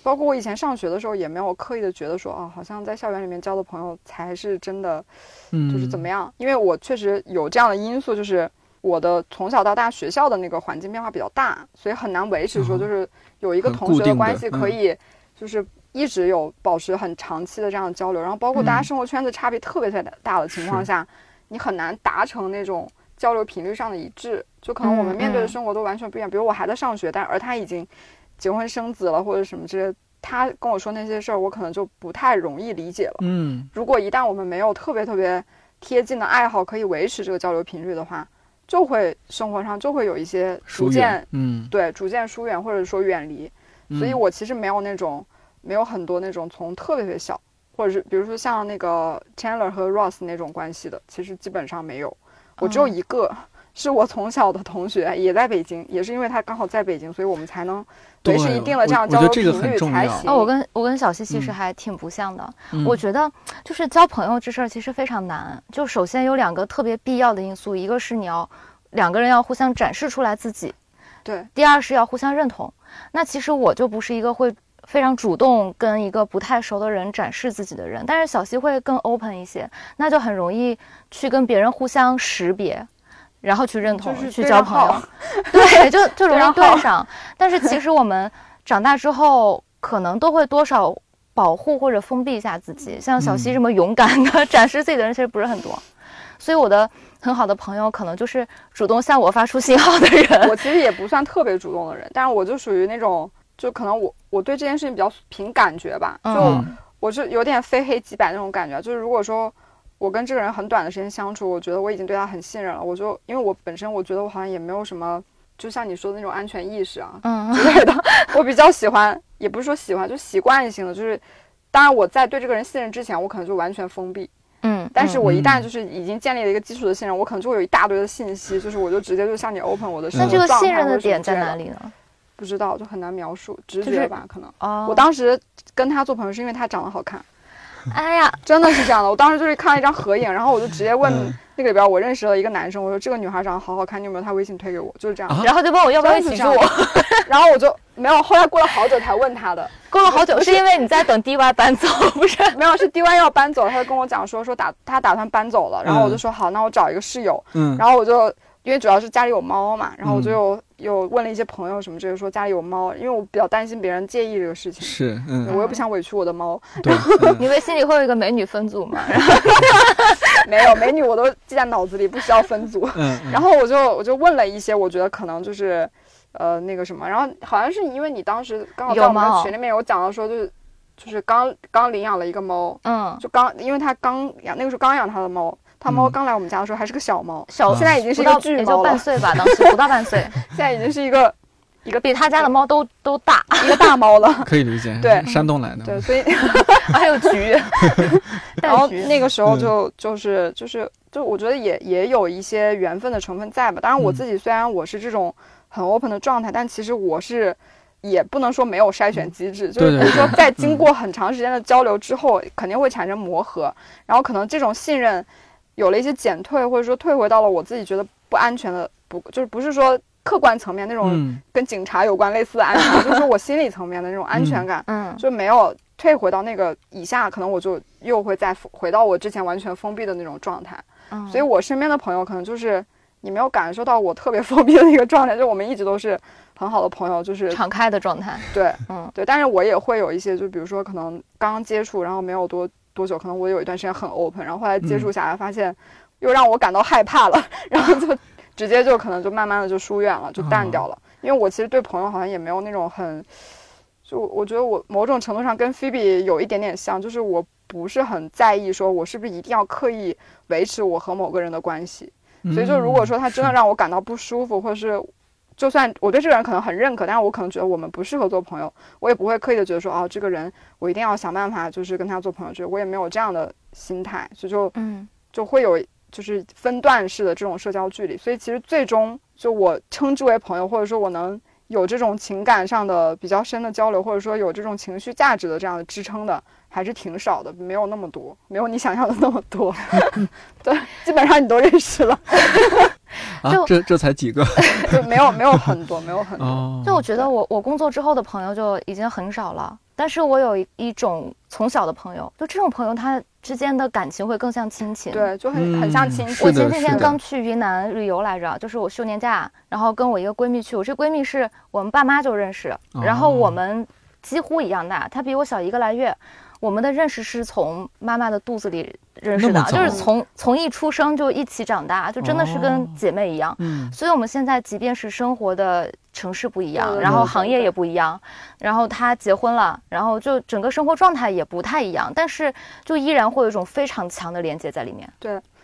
包括我以前上学的时候也没有刻意的觉得说哦，好像在校园里面交的朋友才是真的，就是怎么样？因为我确实有这样的因素，就是我的从小到大学校的那个环境变化比较大，所以很难维持说就是有一个同学的关系可以就是一直有保持很长期的这样的交流。然后包括大家生活圈子差别特别特别大的情况下，你很难达成那种。交流频率上的一致，就可能我们面对的生活都完全不一样。比如我还在上学，但而他已经结婚生子了，或者什么之类，他跟我说那些事儿，我可能就不太容易理解了。嗯，如果一旦我们没有特别特别贴近的爱好可以维持这个交流频率的话，就会生活上就会有一些逐渐，嗯，对，逐渐疏远或者说远离。所以我其实没有那种没有很多那种从特别特别小，或者是比如说像那个 Chandler 和 Ross 那种关系的，其实基本上没有。我只有一个，是我从小的同学，也在北京，也是因为他刚好在北京，所以我们才能维持一定的这样交流频率才行。哦，我跟我跟小西其实还挺不像的。我觉得就是交朋友这事儿其实非常难。就首先有两个特别必要的因素，一个是你要两个人要互相展示出来自己，对；第二是要互相认同。那其实我就不是一个会。非常主动跟一个不太熟的人展示自己的人，但是小西会更 open 一些，那就很容易去跟别人互相识别，然后去认同，去交朋友。[LAUGHS] 对，就就容易对上。但是其实我们长大之后，可能都会多少保护或者封闭一下自己。像小西这么勇敢的 [LAUGHS] 展示自己的人，其实不是很多。所以我的很好的朋友，可能就是主动向我发出信号的人。我其实也不算特别主动的人，但是我就属于那种。就可能我我对这件事情比较凭感觉吧，就我是有点非黑即白那种感觉。就是如果说我跟这个人很短的时间相处，我觉得我已经对他很信任了，我就因为我本身我觉得我好像也没有什么，就像你说的那种安全意识啊之类的。[LAUGHS] 我比较喜欢，也不是说喜欢，就习惯性的，就是当然我在对这个人信任之前，我可能就完全封闭。嗯，但是我一嗯旦就是已经建立了一个基础的信任，我可能就会有一大堆的信息，就是我就直接就向你 open 我的生那这个信任的点在哪？里呢？不知道，就很难描述，直就是觉吧，可能。哦，我当时跟他做朋友是因为他长得好看，哎呀，真的是这样的。我当时就是看了一张合影，然后我就直接问嗯那个里边我认识了一个男生，我说这个女孩长得好好看，你有没有她微信推给我？就是这样。啊然后就问我要不要一起住真的是这，样 [LAUGHS] 然后我就没有，后来过了好久才问他的，[LAUGHS] 过了好久，是因为你在等 DY 搬走，不是？[LAUGHS] 没有是 DY 要搬走，他就跟我讲说说打他打算搬走了，然后我就说好，那我找一个室友，嗯，然后我就因为主要是家里有猫嘛，然后我就嗯有、问了一些朋友什么之类，说家里有猫，因为我比较担心别人介意这个事情，是，嗯，我又不想委屈我的猫，对，[LAUGHS] 嗯你以为心里会有一个美女分组吗？然 [LAUGHS] 后 [LAUGHS] 没有美女我都记在脑子里，不需要分组。嗯，嗯然后我就我就问了一些，我觉得可能就是，呃，那个什么，然后好像是因为你当时刚好在我们的群里面有讲到说，就是就是刚刚领养了一个猫，嗯，就刚因为他刚养那个时候刚养他的猫，他猫嗯刚来我们家的时候还是个小猫，小现在已经是到一个巨也就猫了，半岁吧，当时不到半岁，[LAUGHS] 现在已经是一个一个比他家的猫都都大，一个大猫了。[LAUGHS] 可以理解，对山东来的，对，所以 [LAUGHS] 还有橘，然后那个时候嗯就就是就是就我觉得也也有一些缘分的成分在吧。当然我嗯自己虽然我是这种很 open 的状态，但其实我是也不能说没有筛选机制，就是比如说在经过很长时间的交流之后，肯定会产生磨合，然后可能这种信任有了一些减退，或者说退回到了我自己觉得不安全的，不就是不是说客观层面那种嗯，跟警察有关类似的安全，就是我心理层面的那种安全感。嗯，就没有退回到那个以下，可能我就又会再回到我之前完全封闭的那种状态。嗯所以我身边的朋友可能就是你没有感受到我特别封闭的那个状态，就我们一直都是很好的朋友，就是敞开的状态，对嗯对。但是我也会有一些，就比如说可能刚刚接触，然后没有多多久，可能我有一段时间很 open，然后后来接触下来发现又让我感到害怕了，然后就 [LAUGHS] 直接就可能就慢慢的就疏远了，就淡掉了。因为我其实对朋友好像也没有那种很，就我觉得我某种程度上跟菲比有一点点像，就是我不是很在意说我是不是一定要刻意维持我和某个人的关系。所以就如果说他真的嗯让我感到不舒服，或者是就算我对这个人可能很认可，但是我可能觉得我们不适合做朋友，我也不会刻意的觉得说哦，这个人我一定要想办法就是跟他做朋友，就我也没有这样的心态，所以就嗯就会有就是分段式的这种社交距离。所以其实最终就我称之为朋友，或者说我能有这种情感上的比较深的交流，或者说有这种情绪价值的这样的支撑的，还是挺少的，没有那么多，没有你想象的那么多。[LAUGHS] 对，基本上你都认识了，[LAUGHS] 啊就，这这才几个 [LAUGHS] 就没有没有很多，没有很多。哦，就我觉得我我工作之后的朋友就已经很少了，但是我有一一种从小的朋友，就这种朋友他之间的感情会更像亲情。对，就很、很像亲情。我前几天刚去云南旅游来着，就是我休年假，然后跟我一个闺蜜去。我这闺蜜是我们爸妈就认识，然后哦我们几乎一样大，她比我小一个来月。我们的认识是从妈妈的肚子里认识的就是从从一出生就一起长大，就真的是哦跟姐妹一样。嗯所以我们现在即便是生活的城市不一样，对对然后对对行业也不一样，然后她结婚了，然后就整个生活状态也不太一样，但是就依然会有一种非常强的连接在里面。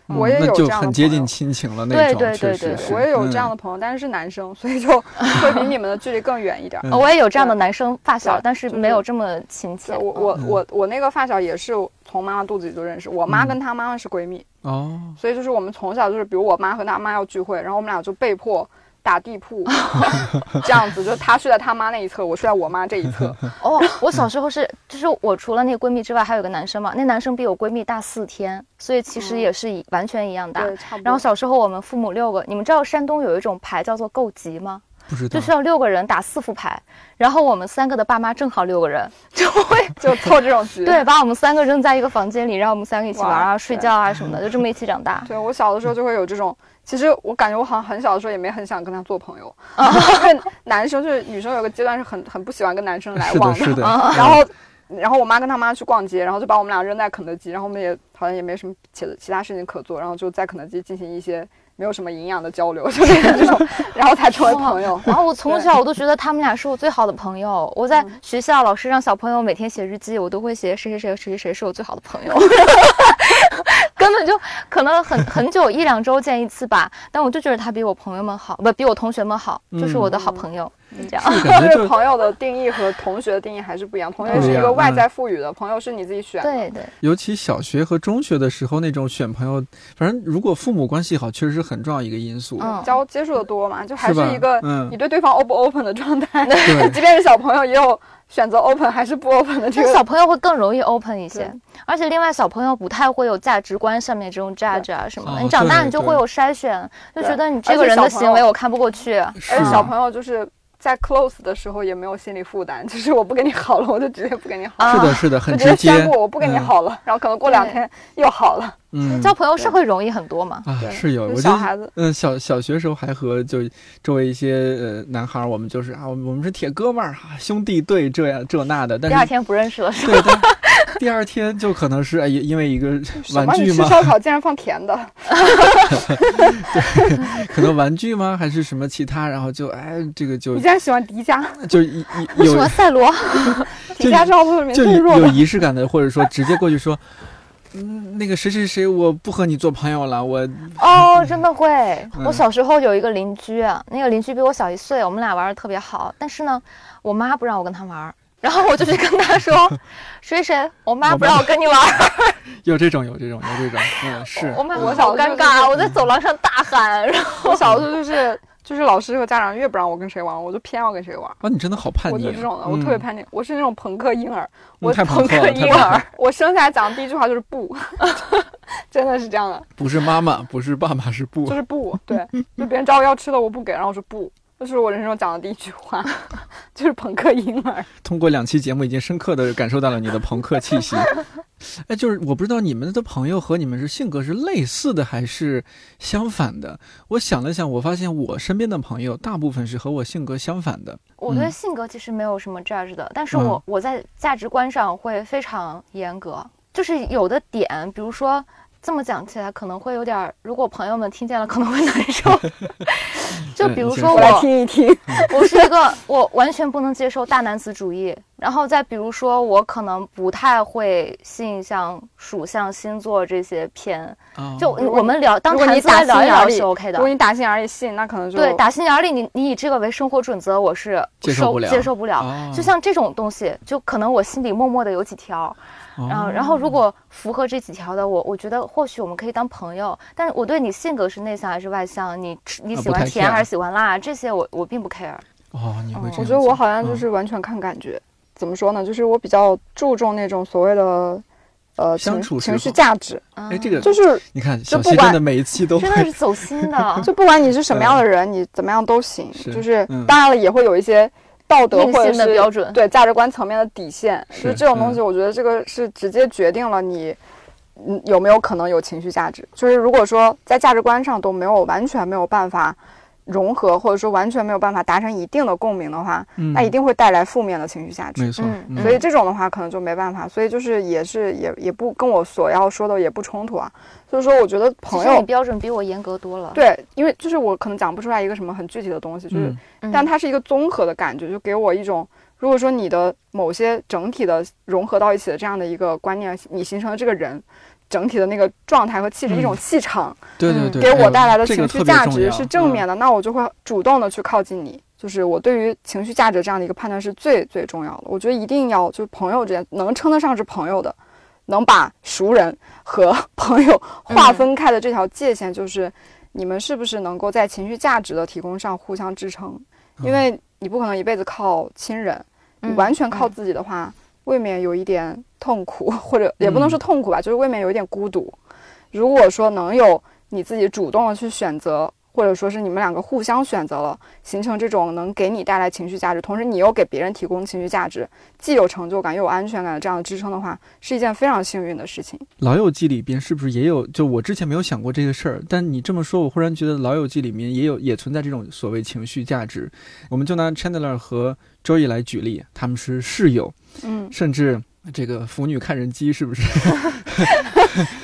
嗯我也那就有这样的很接近朋友亲情了那对种，对对对确实我也有这样嗯的朋友，但是是男生，所以就 [LAUGHS] 会比你们的距离更远一点。我也有这样的男生发小，但是没有这么亲切。我嗯我我我那个发小也是从妈妈肚子里就认识，我妈嗯跟她妈妈是闺蜜，哦，所以就是我们从小就是，比如我妈和她妈要聚会，然后我们俩就被迫打地铺，[LAUGHS] 这样子，就是她睡在他妈那一侧，我睡在我妈这一侧。[LAUGHS] 哦，我小时候是，就是我除了那个闺蜜之外，还有个男生嘛，那男生比我闺蜜大四天，所以其实嗯也是一完全一样大。对，差不多。然后小时候我们父母六个，你们知道山东有一种牌叫做够级吗？不知道就需要六个人打四副牌，然后我们三个的爸妈正好六个人，就会 [LAUGHS] 就凑这种局。对把我们三个扔在一个房间里，让我们三个一起玩啊、睡觉啊什么的，就这么一起长大。对我小的时候就会有这种，其实我感觉我好像很小的时候也没很想跟他做朋友，啊 [LAUGHS] 因为男生就是女生有个阶段是很很不喜欢跟男生来是的，往是的，然后，然后我妈跟他妈去逛街，然后就把我们俩扔在肯德基，然后我们也好像也没什么其其他事情可做，然后就在肯德基进行一些没有什么营养的交流，[LAUGHS] 就是这种，然后才成为朋友。然后我从小我都觉得他们俩是我最好的朋友。我在学校，老师让小朋友每天写日记，我都会写谁谁谁谁谁谁是我最好的朋友。[LAUGHS] 根本就可能很 [LAUGHS] 很久一两周见一次吧。但我就觉得他比我朋友们好，不比我同学们好，就是我的好朋友。这样，[LAUGHS] 就是朋友的定义和同学的定义还是不一样。朋友是一个外在赋予的，朋友是你自己选的。对对。尤其小学和中学的时候，那种选朋友，反正如果父母关系好，确实是很重要一个因素。嗯，交接触的多嘛，就还是一个你对对方 open 不 open 的状态。对，[LAUGHS] 即便是小朋友也有。选择 open 还是不 open 的这个，小朋友会更容易 open 一些，而且另外小朋友不太会有价值观上面这种 judge 啊什么的。你长大你就会有筛选，就觉得你这个人的行为我看不过去。而且小朋友就是在 close 的时候也没有心理负担，[LAUGHS] 就是我不跟你好了，我就直接不跟你好了。是的，是的，很直接宣布我不跟你好了，然后可能过两天又好了。嗯，交朋友是会容易很多嘛？啊，是有。小孩子，嗯，小小学时候还和就周围一些呃男孩，我们就是啊，我们是铁哥们儿啊，兄弟对这样这那的。但是第二天不认识了，是吧？[LAUGHS] 第二天就可能是因因为一个玩具吗？吃烧烤竟然放甜的？[LAUGHS] 对，可能玩具吗？还是什么其他？然后就哎，这个就你竟然喜欢迪迦？就一一有喜欢赛罗？[LAUGHS] 迪迦是奥特里面最弱有仪式感的，或者说直接过去说。嗯，那个谁谁谁，我不和你做朋友了。我哦，真的会。我小时候有一个邻居，那个邻居比我小一岁，我们俩玩的特别好。但是呢，我妈不让我跟他玩，然后我就去跟他说：[LAUGHS] “谁谁，我妈不让我跟你玩。[LAUGHS] ”有这种，有这种，有这种。嗯，是。我妈我好尴尬，我在走廊上大喊，然后我小时候就是。就是老师和家长越不让我跟谁玩，我就偏要跟谁玩。啊，你真的好叛逆！我就这种的，我特别叛逆。我是那种朋克婴儿，我朋克婴儿。我生下来讲的第一句话就是不，[LAUGHS] 真的是这样的。不是妈妈，不是爸爸，是不，就是不对。就别人找我要吃的，我不给，然后我说不。这是我人生中讲的第一句话，[LAUGHS] 就是朋克婴儿。通过两期节目，已经深刻的感受到了你的朋克气息。[LAUGHS] 哎，就是我不知道你们的朋友和你们是性格是类似的还是相反的。我想了想，我发现我身边的朋友大部分是和我性格相反的。我对性格其实没有什么 judge 的，但是我我在价值观上会非常严格，就是有的点，比如说。这么讲起来可能会有点，如果朋友们听见了可能会 [LAUGHS] 难受。[LAUGHS] 就比如说我来听一听，我是一个我完全不能接受大男子主义。然后再比如说我可能不太会信像属相、星座这些偏。就我们聊当谈资聊一聊是 OK 的。如果你打心眼里信，那可能就对打心眼里你你以这个为生活准则，我是接受不了。接受不了。就像这种东西，就可能我心里默默的有几条。然后，然后如果符合这几条的，我我觉得或许我们可以当朋友。但是我对你性格是内向还是外向，你你喜欢甜还是喜欢辣，这些我我并不 care。哦，你会这样？我觉得我好像就是完全看感觉。怎么说呢？就是我比较注重那种所谓的呃相处情绪价值。哎，这个就是 [LAUGHS] 你看，小西真的每一期都真的是走心的。[LAUGHS] 就不管你是什么样的人，你怎么样都行。就是当然了，也会有一些。道德或者是标准，对价值观层面的底线，就是这种东西，我觉得这个是直接决定了你，嗯，有没有可能有情绪价值。就是如果说在价值观上都没有完全没有办法。融合或者说完全没有办法达成一定的共鸣的话，那一定会带来负面的情绪价值。没错，所以这种的话可能就没办法。所以就是也是也也不跟我所要说的也不冲突啊。所以说我觉得朋友标准比我严格多了。对，因为就是我可能讲不出来一个什么很具体的东西，就是，但它是一个综合的感觉，就给我一种，如果说你的某些整体的融合到一起的这样的一个观念，你形成了这个人。整体的那个状态和气质，一种气场，对对对，给我带来的情绪价值是正面的，那我就会主动的去靠近你。就是我对于情绪价值这样的一个判断是最最重要的。我觉得一定要就是朋友之间能称得上是朋友的，能把熟人和 [LAUGHS] 朋友划分开的这条界限，就是你们是不是能够在情绪价值的提供上互相支撑？因为你不可能一辈子靠亲人，你完全靠自己的话。未免有一点痛苦，[LAUGHS] 或者也不能说痛苦吧，就是未免有一点孤独。如果说能有你自己主动的去选择。或者说是你们两个互相选择了，形成这种能给你带来情绪价值，同时你又给别人提供情绪价值，既有成就感又有安全感的这样的支撑的话，是一件非常幸运的事情。老友记里边是不是也有？就我之前没有想过这个事儿，但你这么说，我忽然觉得老友记里面也有，也存在这种所谓情绪价值。我们就拿 Chandler 和 Joey 来举例，他们是室友，嗯，甚至这个腐女看人机是不是？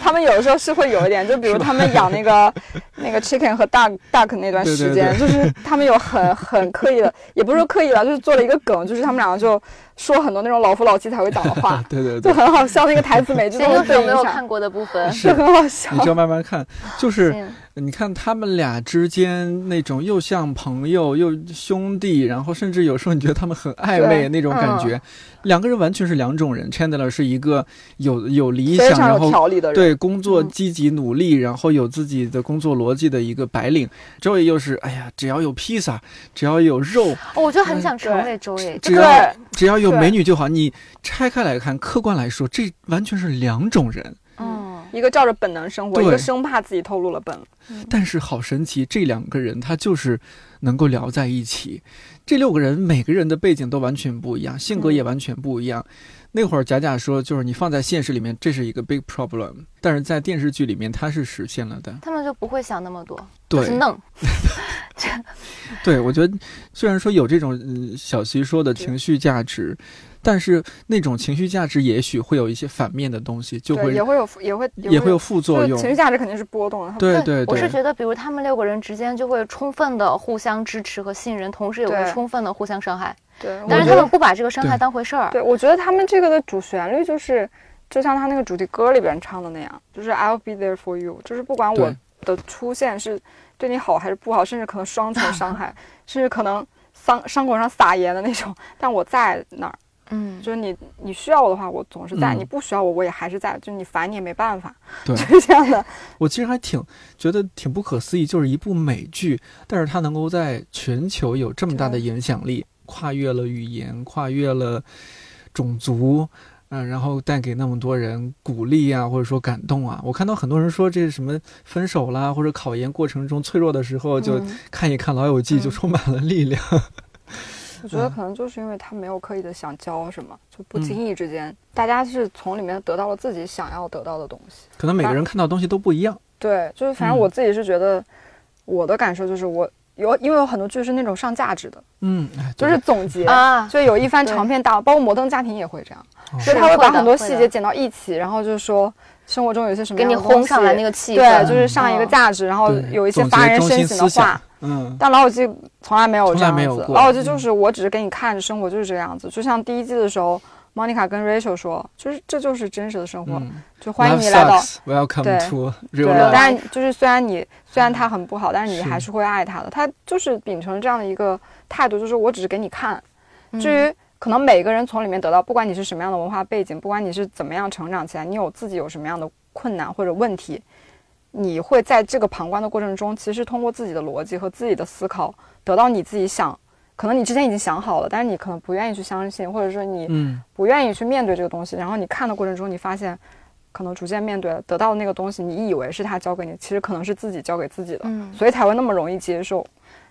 他 [LAUGHS] 他们有的时候是会有一点，就比如他们养那个 [LAUGHS] 那个 chicken 和 duck duck 那段时间，就是他们有很 [LAUGHS] 很刻意的，也不是说刻意吧，就是做了一个梗，就是他们两个就说很多那种老夫老妻才会讲的话，对对对。就很好笑。那个台词每句都有对没有看过的部分？是很好笑，你就要慢慢看，就是你看他们俩之间那种又像朋友又兄弟，然后甚至有时候你觉得他们很暧昧那种感觉，两个人完全是两种人。Chandler 是一个有有理想，然后对工作积极努力，然后有自己的工作逻辑的一个白领。Joey 又是哎呀，只要有披萨，只要有肉，我就很想成为 Joey。只要只要有美女就好。你拆开来看，客观来说，这完全是两种人。嗯，一个照着本能生活，一个生怕自己透露了本。但是好神奇，这两个人他就是能够聊在一起。这六个人每个人的背景都完全不一样，性格也完全不一样。那会儿贾贾说，就是你放在现实里面，这是一个 big problem，但是在电视剧里面他是实现了的。他们就不会想那么多，对，弄。[LAUGHS] 对，我觉得虽然说有这种嗯小徐说的情绪价值。但是那种情绪价值也许会有一些反面的东西，就会也会有也会也会有副作用。情绪价值肯定是波动的。对对对，我是觉得，比如他们六个人之间就会充分的互相支持和信任，同时也会充分的互相伤害。对，但是他们不把这个伤害当回事儿。对，我觉得他们这个的主旋律就是，就像他那个主题歌里边唱的那样，就是 I'll be there for you，就是不管我的出现是对你好还是不好，甚至可能双重伤害，甚至可能伤伤口上撒盐的那种，但我在那儿。嗯，就是你你需要我的话，我总是在；你不需要我，我也还是在。就你烦你也没办法，对，[LAUGHS] 就是这样的。我其实还挺觉得挺不可思议，就是一部美剧，但是它能够在全球有这么大的影响力，跨越了语言，跨越了种族，嗯，然后带给那么多人鼓励啊，或者说感动啊。我看到很多人说这是什么分手啦，或者考研过程中脆弱的时候，就看一看《老友记》，就充满了力量。我觉得可能就是因为他没有刻意的想教什么，就不经意之间，大家是从里面得到了自己想要得到的东西。可能每个人看到东西都不一样。对，就是反正我自己是觉得，我的感受就是我有，因为有很多剧是那种上价值的，嗯，就是总结啊，就有一番长篇大，包括《摩登家庭》也会这样，所以他会把很多细节剪到一起，然后就是说生活中有些什么给你轰上来那个气氛，对，就是上一个价值，然后有一些发人深省的话。嗯，但老友记从来没有这样子。老友记就是我只是给你看，生活就是这个样子。就像第一季的时候，Monica 跟 Rachel 说，就是这就是真实的生活，就欢迎你来到。Welcome to real life。但就是虽然你虽然他很不好，但是你还是会爱他的。他就是秉承这样的一个态度，就是我只是给你看。至于可能每个人从里面得到，不管你是什么样的文化背景，不管你是怎么样成长起来，你有自己有什么样的困难或者问题。你会在这个旁观的过程中，其实通过自己的逻辑和自己的思考，得到你自己想，可能你之前已经想好了，但是你可能不愿意去相信，或者说你不愿意去面对这个东西。然后你看的过程中，你发现，可能逐渐面对了，得到的那个东西，你以为是他教给你，其实可能是自己教给自己的，所以才会那么容易接受。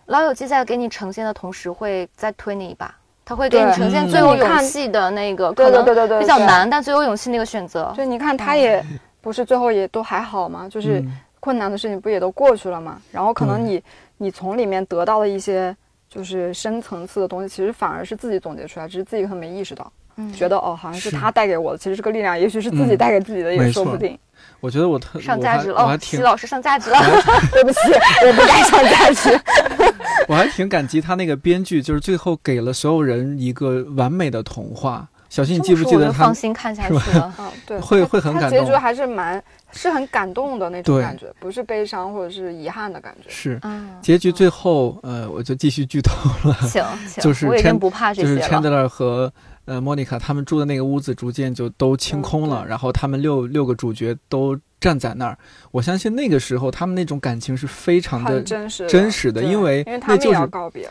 老友记在给你呈现的同时，会再推你一把，他会给你呈现最有勇气的那个，可能比较难，但最有勇气那个选择。就你看，他也。不是最后也都还好吗？就是困难的事情不也都过去了吗？然后可能你你从里面得到的一些就是深层次的东西，其实反而是自己总结出来，只是自己可能没意识到，觉得哦好像是他带给我的，其实这个力量，也许是自己带给自己的也说不定。我觉得我特上价值了，哦，齐老师上价值了，[LAUGHS] 对不起，我不该上价值。[LAUGHS] 我还挺感激他那个编剧，就是最后给了所有人一个完美的童话。小新，你记不记得他？放心看下去了。嗯，对，会会很感动。结局还是蛮是很感动的那种感觉，不是悲伤或者是遗憾的感觉。是，结局最后，呃，我就继续剧透了。行，[LAUGHS] 就是我已经不怕这些了。就是 Chandler 和呃 Monica 他们住的那个屋子逐渐就都清空了，然后他们六六个主角都。站在那儿，我相信那个时候他们那种感情是非常的真实真实的，因为那就是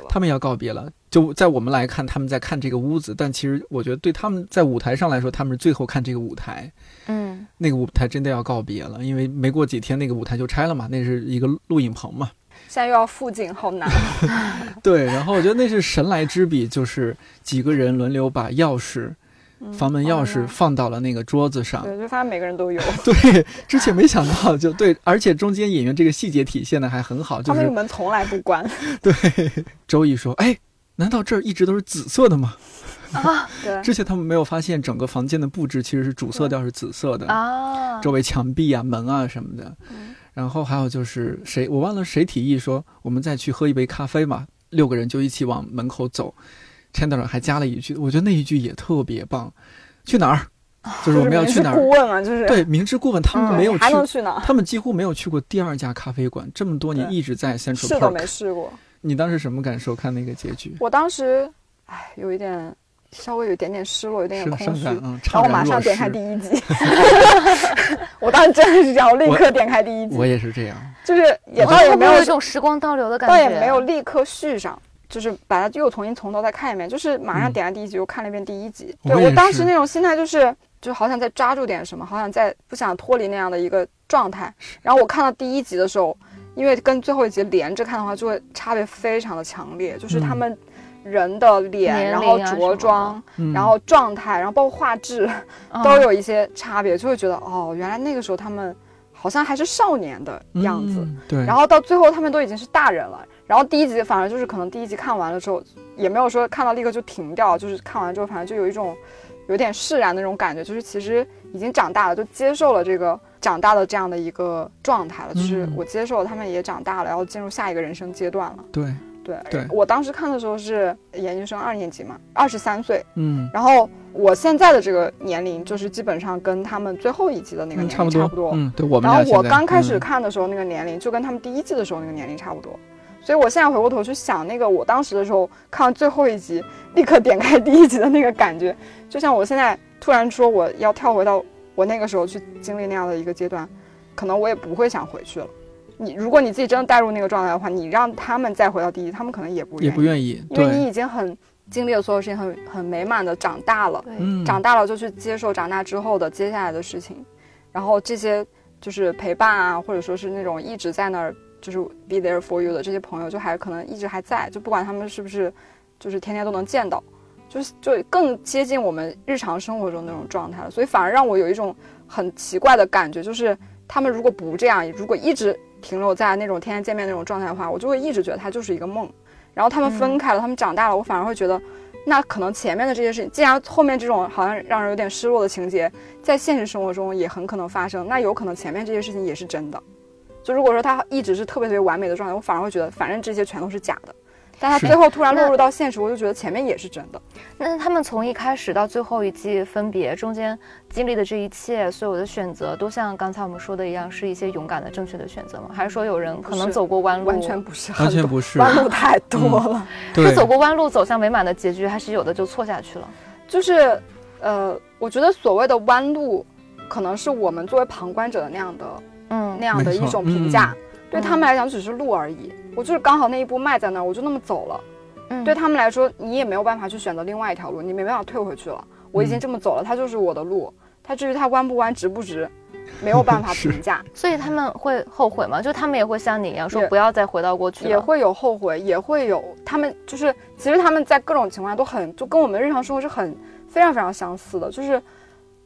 他们要告别了。就在我们来看，他们在看这个屋子，但其实我觉得对他们在舞台上来说，他们是最后看这个舞台。嗯，那个舞台真的要告别了，因为没过几天那个舞台就拆了嘛，那是一个录影棚嘛。现在又要复景，好难。[LAUGHS] 对，然后我觉得那是神来之笔，就是几个人轮流把钥匙。房门钥匙放到了那个桌子上，对，就发现每个人都有。[LAUGHS] 对，之前没想到，就对，而且中间演员这个细节体现的还很好，就是门从来不关。[LAUGHS] 对，周易说：“哎，难道这儿一直都是紫色的吗？啊 [LAUGHS] 对，之前他们没有发现整个房间的布置其实是主色调是紫色的，啊，周围墙壁啊、门啊什么的。嗯然后还有就是谁，我忘了谁提议说我们再去喝一杯咖啡嘛，六个人就一起往门口走。Chandler 还加了一句，我觉得那一句也特别棒。去哪儿？就是我们要去哪儿？顾问嘛，就是对，明知故问，他们嗯没有去还能去哪？他们几乎没有去过第二家咖啡馆，这么多年一直在 Central 试都没 Park。试过。你当时什么感受？看那个结局，我当时，唉，有一点，稍微有一点点失落，有点点空虚。嗯，然后我马上点开。第一集，[LAUGHS] 我当时真的是这样，我立刻点开第一集，我也是这样，就是也倒也没有会不会有一种时光倒流的感觉，倒也没有立刻续上，就是把它又重新从头再看一遍，就是马上嗯点开第一集又看了一遍第一集。对我当时那种心态就是，就好想再抓住点什么，好想再不想脱离那样的一个状态。然后我看到第一集的时候，因为跟最后一集连着看的话，就会差别非常的强烈，就是他嗯们人的脸，年然后着装，嗯然后状态，然后包括画质，嗯都有一些差别，就会觉得哦，原来那个时候他们好像还是少年的样子。嗯对，然后到最后他们都已经是大人了。然后第一集反而就是可能第一集看完了之后，也没有说看到立刻就停掉，就是看完之后反正就有一种有点释然的那种感觉，就是其实已经长大了，就接受了这个长大的这样的一个状态了，就是嗯。我接受他们也长大了，然后进入下一个人生阶段了。对，对，对。我当时看的时候是研究生二年级嘛，二十三岁，嗯，然后我现在的这个年龄就是基本上跟他们最后一季的那个嗯年差不多，龄差不多。嗯，对我们然后我刚开始嗯看的时候，那个年龄就跟他们第一季的时候那个年龄差不多，所以我现在回过头去想，那个我当时的时候看完最后一集，立刻点开第一集的那个感觉，就像我现在突然说我要跳回到我那个时候去经历那样的一个阶段，可能我也不会想回去了。你如果你自己真的带入那个状态的话，你让他们再回到第一，他们可能也不愿意，也不愿意，因为你，已经很经历了所有事情，很很美满的长大了。嗯，长大了就去接受长大之后的接下来的事情，然后这些就是陪伴啊，或者说是那种一直在那儿就是 be there for you 的这些朋友，就还可能一直还在，就不管他们是不是就是天天都能见到，就是就更接近我们日常生活中那种状态了，所以反而让我有一种很奇怪的感觉，就是他们如果不这样，如果一直停留在那种天天见面那种状态的话，我就会一直觉得它就是一个梦。然后他们分开了，他们长大了，我反而会觉得，那可能前面的这些事情，既然后面这种好像让人有点失落的情节，在现实生活中也很可能发生，那有可能前面这些事情也是真的。就如果说他一直是特别特别完美的状态，我反而会觉得，反正这些全都是假的。但他最后突然落入到现实，我就觉得前面也是真的。那他们从一开始到最后一季分别中间经历的这一切，所有的选择，都像刚才我们说的一样，是一些勇敢的、正确的选择吗？还是说有人可能走过弯路，完全不是，完全不是，弯路太多了。对是走过弯路走向美满的结局，还是有的就错下去了？就是，呃，我觉得所谓的弯路，可能是我们作为旁观者的那样的嗯那样的一种评价，对嗯他们来讲只是路而已。我就是刚好那一步迈在那儿，我就那么走了。嗯，对他们来说，你也没有办法去选择另外一条路，你没办法退回去了。我已经嗯这么走了，它就是我的路。它至于它弯不弯、直不直，没有办法 [LAUGHS] 评价。所以他们会后悔吗？就他们也会像你一样说不要再回到过去了，也会有后悔，也会有他们就是，其实他们在各种情况下都很，就跟我们日常生活是很非常非常相似的，就是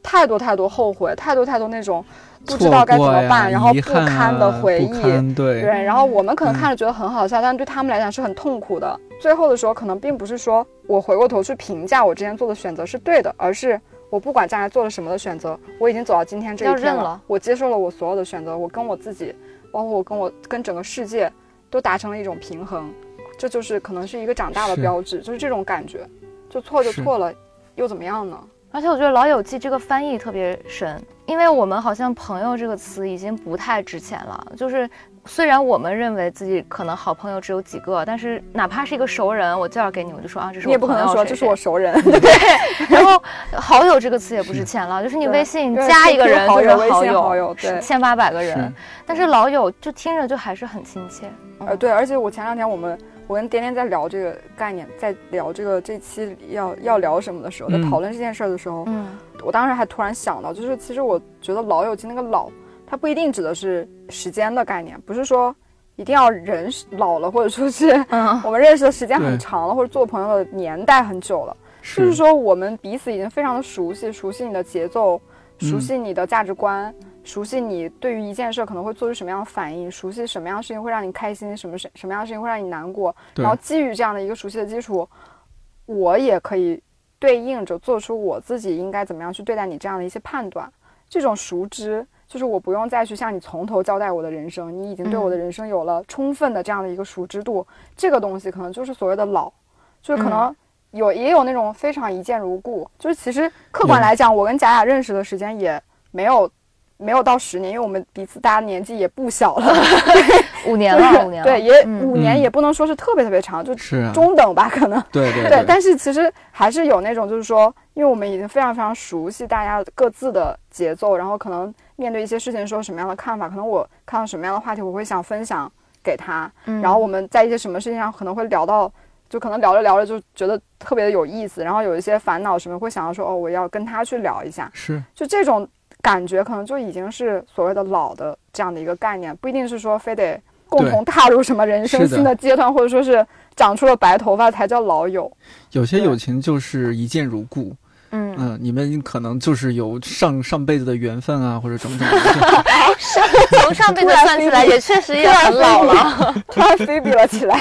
太多太多后悔，太多太多那种不知道该怎么办，然后不堪的回忆，堪对，对，然后我们可能嗯看着觉得很好笑，但对他们来讲是很痛苦的。最后的时候，可能并不是说我回过头去评价我之前做的选择是对的，而是我不管将来做了什么的选择，我已经走到今天这一天要认了我接受了我所有的选择，我跟我自己，包括我跟我跟整个世界，都达成了一种平衡。这就是可能是一个长大的标志，就是这种感觉。就错就错了，又怎么样呢？而且我觉得《老友记》这个翻译特别深，因为我们好像“朋友”这个词已经不太值钱了。就是虽然我们认为自己可能好朋友只有几个，但是哪怕是一个熟人，我介绍给你，我就说啊，这是我你也不可能说这是我熟人，[LAUGHS] 对。然后好友这个词也不值钱了，就是你微信加一个人好就是友微信友，好友对。千八百个人，但是老友就听着就还是很亲切。呃，对，而且我前两天我们我跟颠颠在聊这个概念，在聊这个这期要要聊什么的时候，在嗯。讨论这件事儿的时候，嗯。我当时还突然想到，就是其实我觉得老友记那个老，它不一定指的是时间的概念，不是说一定要人老了，或者说是嗯，[LAUGHS] 我们认识的时间很长了，或者做朋友的年代很久了，就是说我们彼此已经非常的熟悉，熟悉你的节奏，熟嗯悉你的价值观，熟悉你对于一件事可能会做出什么样的反应，熟悉什么样的事情会让你开心，什么什什么样的事情会让你难过，然后基于这样的一个熟悉的基础，我也可以对应着做出我自己应该怎么样去对待你这样的一些判断。这种熟知，就是我不用再去向你从头交代我的人生，你已经对我的人生有了充分的这样的一个熟知度。这个东西可能就是所谓的老，就是可能。有也有那种非常一见如故，就是其实客观来讲，我跟贾雅认识的时间也没有没有到十年，因为我们彼此大家年纪也不小了，[LAUGHS] 五年了，五年对，也五年也不能说是特别特别长，就是中等吧，可能。对对对，但是其实还是有那种就是说，因为我们已经非常非常熟悉大家各自的节奏，然后可能面对一些事情的时候什么样的看法，可能我看到什么样的话题，我会想分享给他，然后我们在一些什么事情上可能会聊到。就可能聊着聊着就觉得特别的有意思，然后有一些烦恼什么会想要说哦，我要跟他去聊一下。是，就这种感觉可能就已经是所谓的老的这样的一个概念，不一定是说非得共同踏入什么人生新的阶段，或者说是长出了白头发才叫老友。有些友情就是一见如故。嗯嗯你们可能就是有上上辈子的缘分啊，或者种种。[LAUGHS] 从上辈子算起来，也确实也很老了，突然菲比了起来。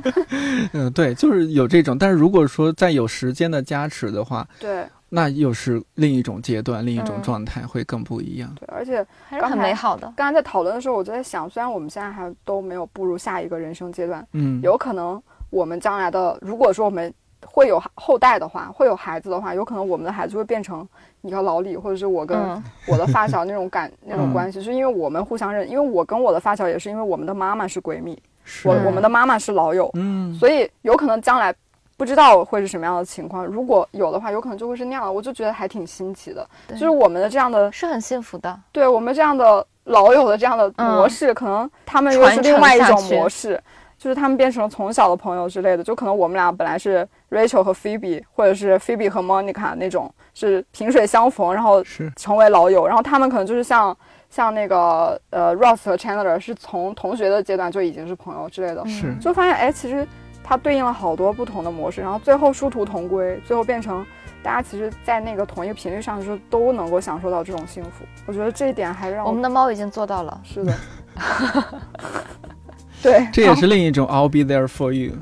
[LAUGHS] 嗯，对，就是有这种。但是如果说再有时间的加持的话，对，那又是另一种阶段，另一种状态，会更不一样。对，而且还是很美好的。刚才在讨论的时候，我就在想，虽然我们现在还都没有步入下一个人生阶段，嗯，有可能我们将来的，如果说我们。会有后代的话，会有孩子的话，有可能我们的孩子会变成你和老李，或者是我跟我的发小那种感 [LAUGHS] 那种关系，是因为我们互相认，因为我跟我的发小也是因为我们的妈妈是闺蜜，我我们的妈妈是老友，嗯，所以有可能将来不知道会是什么样的情况，如果有的话，有可能就会是那样的，我就觉得还挺新奇的，就是我们的这样的是很幸福的，对我们这样的老友的这样的模式，可能他们又是另外一种模式。就是他们变成了从小的朋友之类的，就可能我们俩本来是 Rachel 和 Phoebe，或者是 Phoebe 和 Monica 那种，是萍水相逢，然后成为老友。然后他们可能就是像像那个呃 Ross 和 Chandler 是从同学的阶段就已经是朋友之类的，是就发现哎，其实它对应了好多不同的模式，然后最后殊途同归，最后变成大家其实，在那个同一个频率上的时候都能够享受到这种幸福。我觉得这一点还让我们的猫已经做到了。是的。[LAUGHS] 对，这也是另一种 I'll be there for you。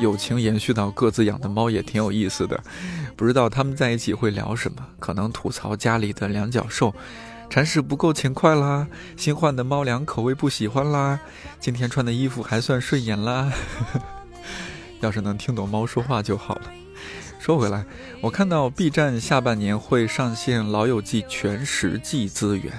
友情延续到各自养的猫也挺有意思的，不知道他们在一起会聊什么？可能吐槽家里的两脚兽。铲屎不够勤快啦，新换的猫粮口味不喜欢啦，今天穿的衣服还算顺眼啦。[LAUGHS] 要是能听懂猫说话就好了。说回来，我看到 B 站下半年会上线《老友记》全十季资源，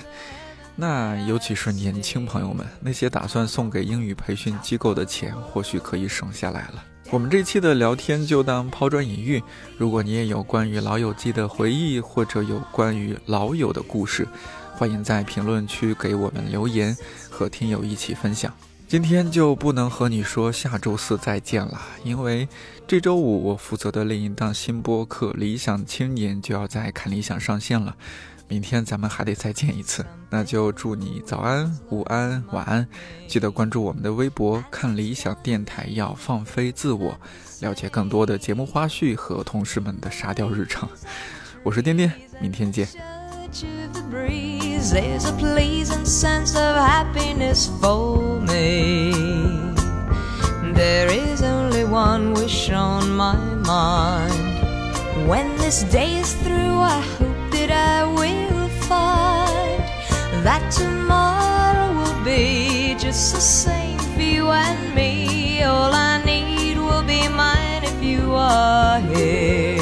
那尤其是年轻朋友们，那些打算送给英语培训机构的钱，或许可以省下来了。我们这期的聊天就当抛砖引玉，如果你也有关于《老友记》的回忆，或者有关于老友的故事。欢迎在评论区给我们留言，和听友一起分享。今天就不能和你说下周四再见了，因为这周五我负责的另一档新播客《理想青年》就要在看理想上线了。明天咱们还得再见一次。那就祝你早安午安晚安。记得关注我们的微博看理想电台要放飞自我了解更多的节目花絮和同事们的沙雕日常。我是丁丁明天见。There is only one wish on my mind. When this day is through i hope that I will find that tomorrow will be just the same for you and me. All I need will be mine if you are here.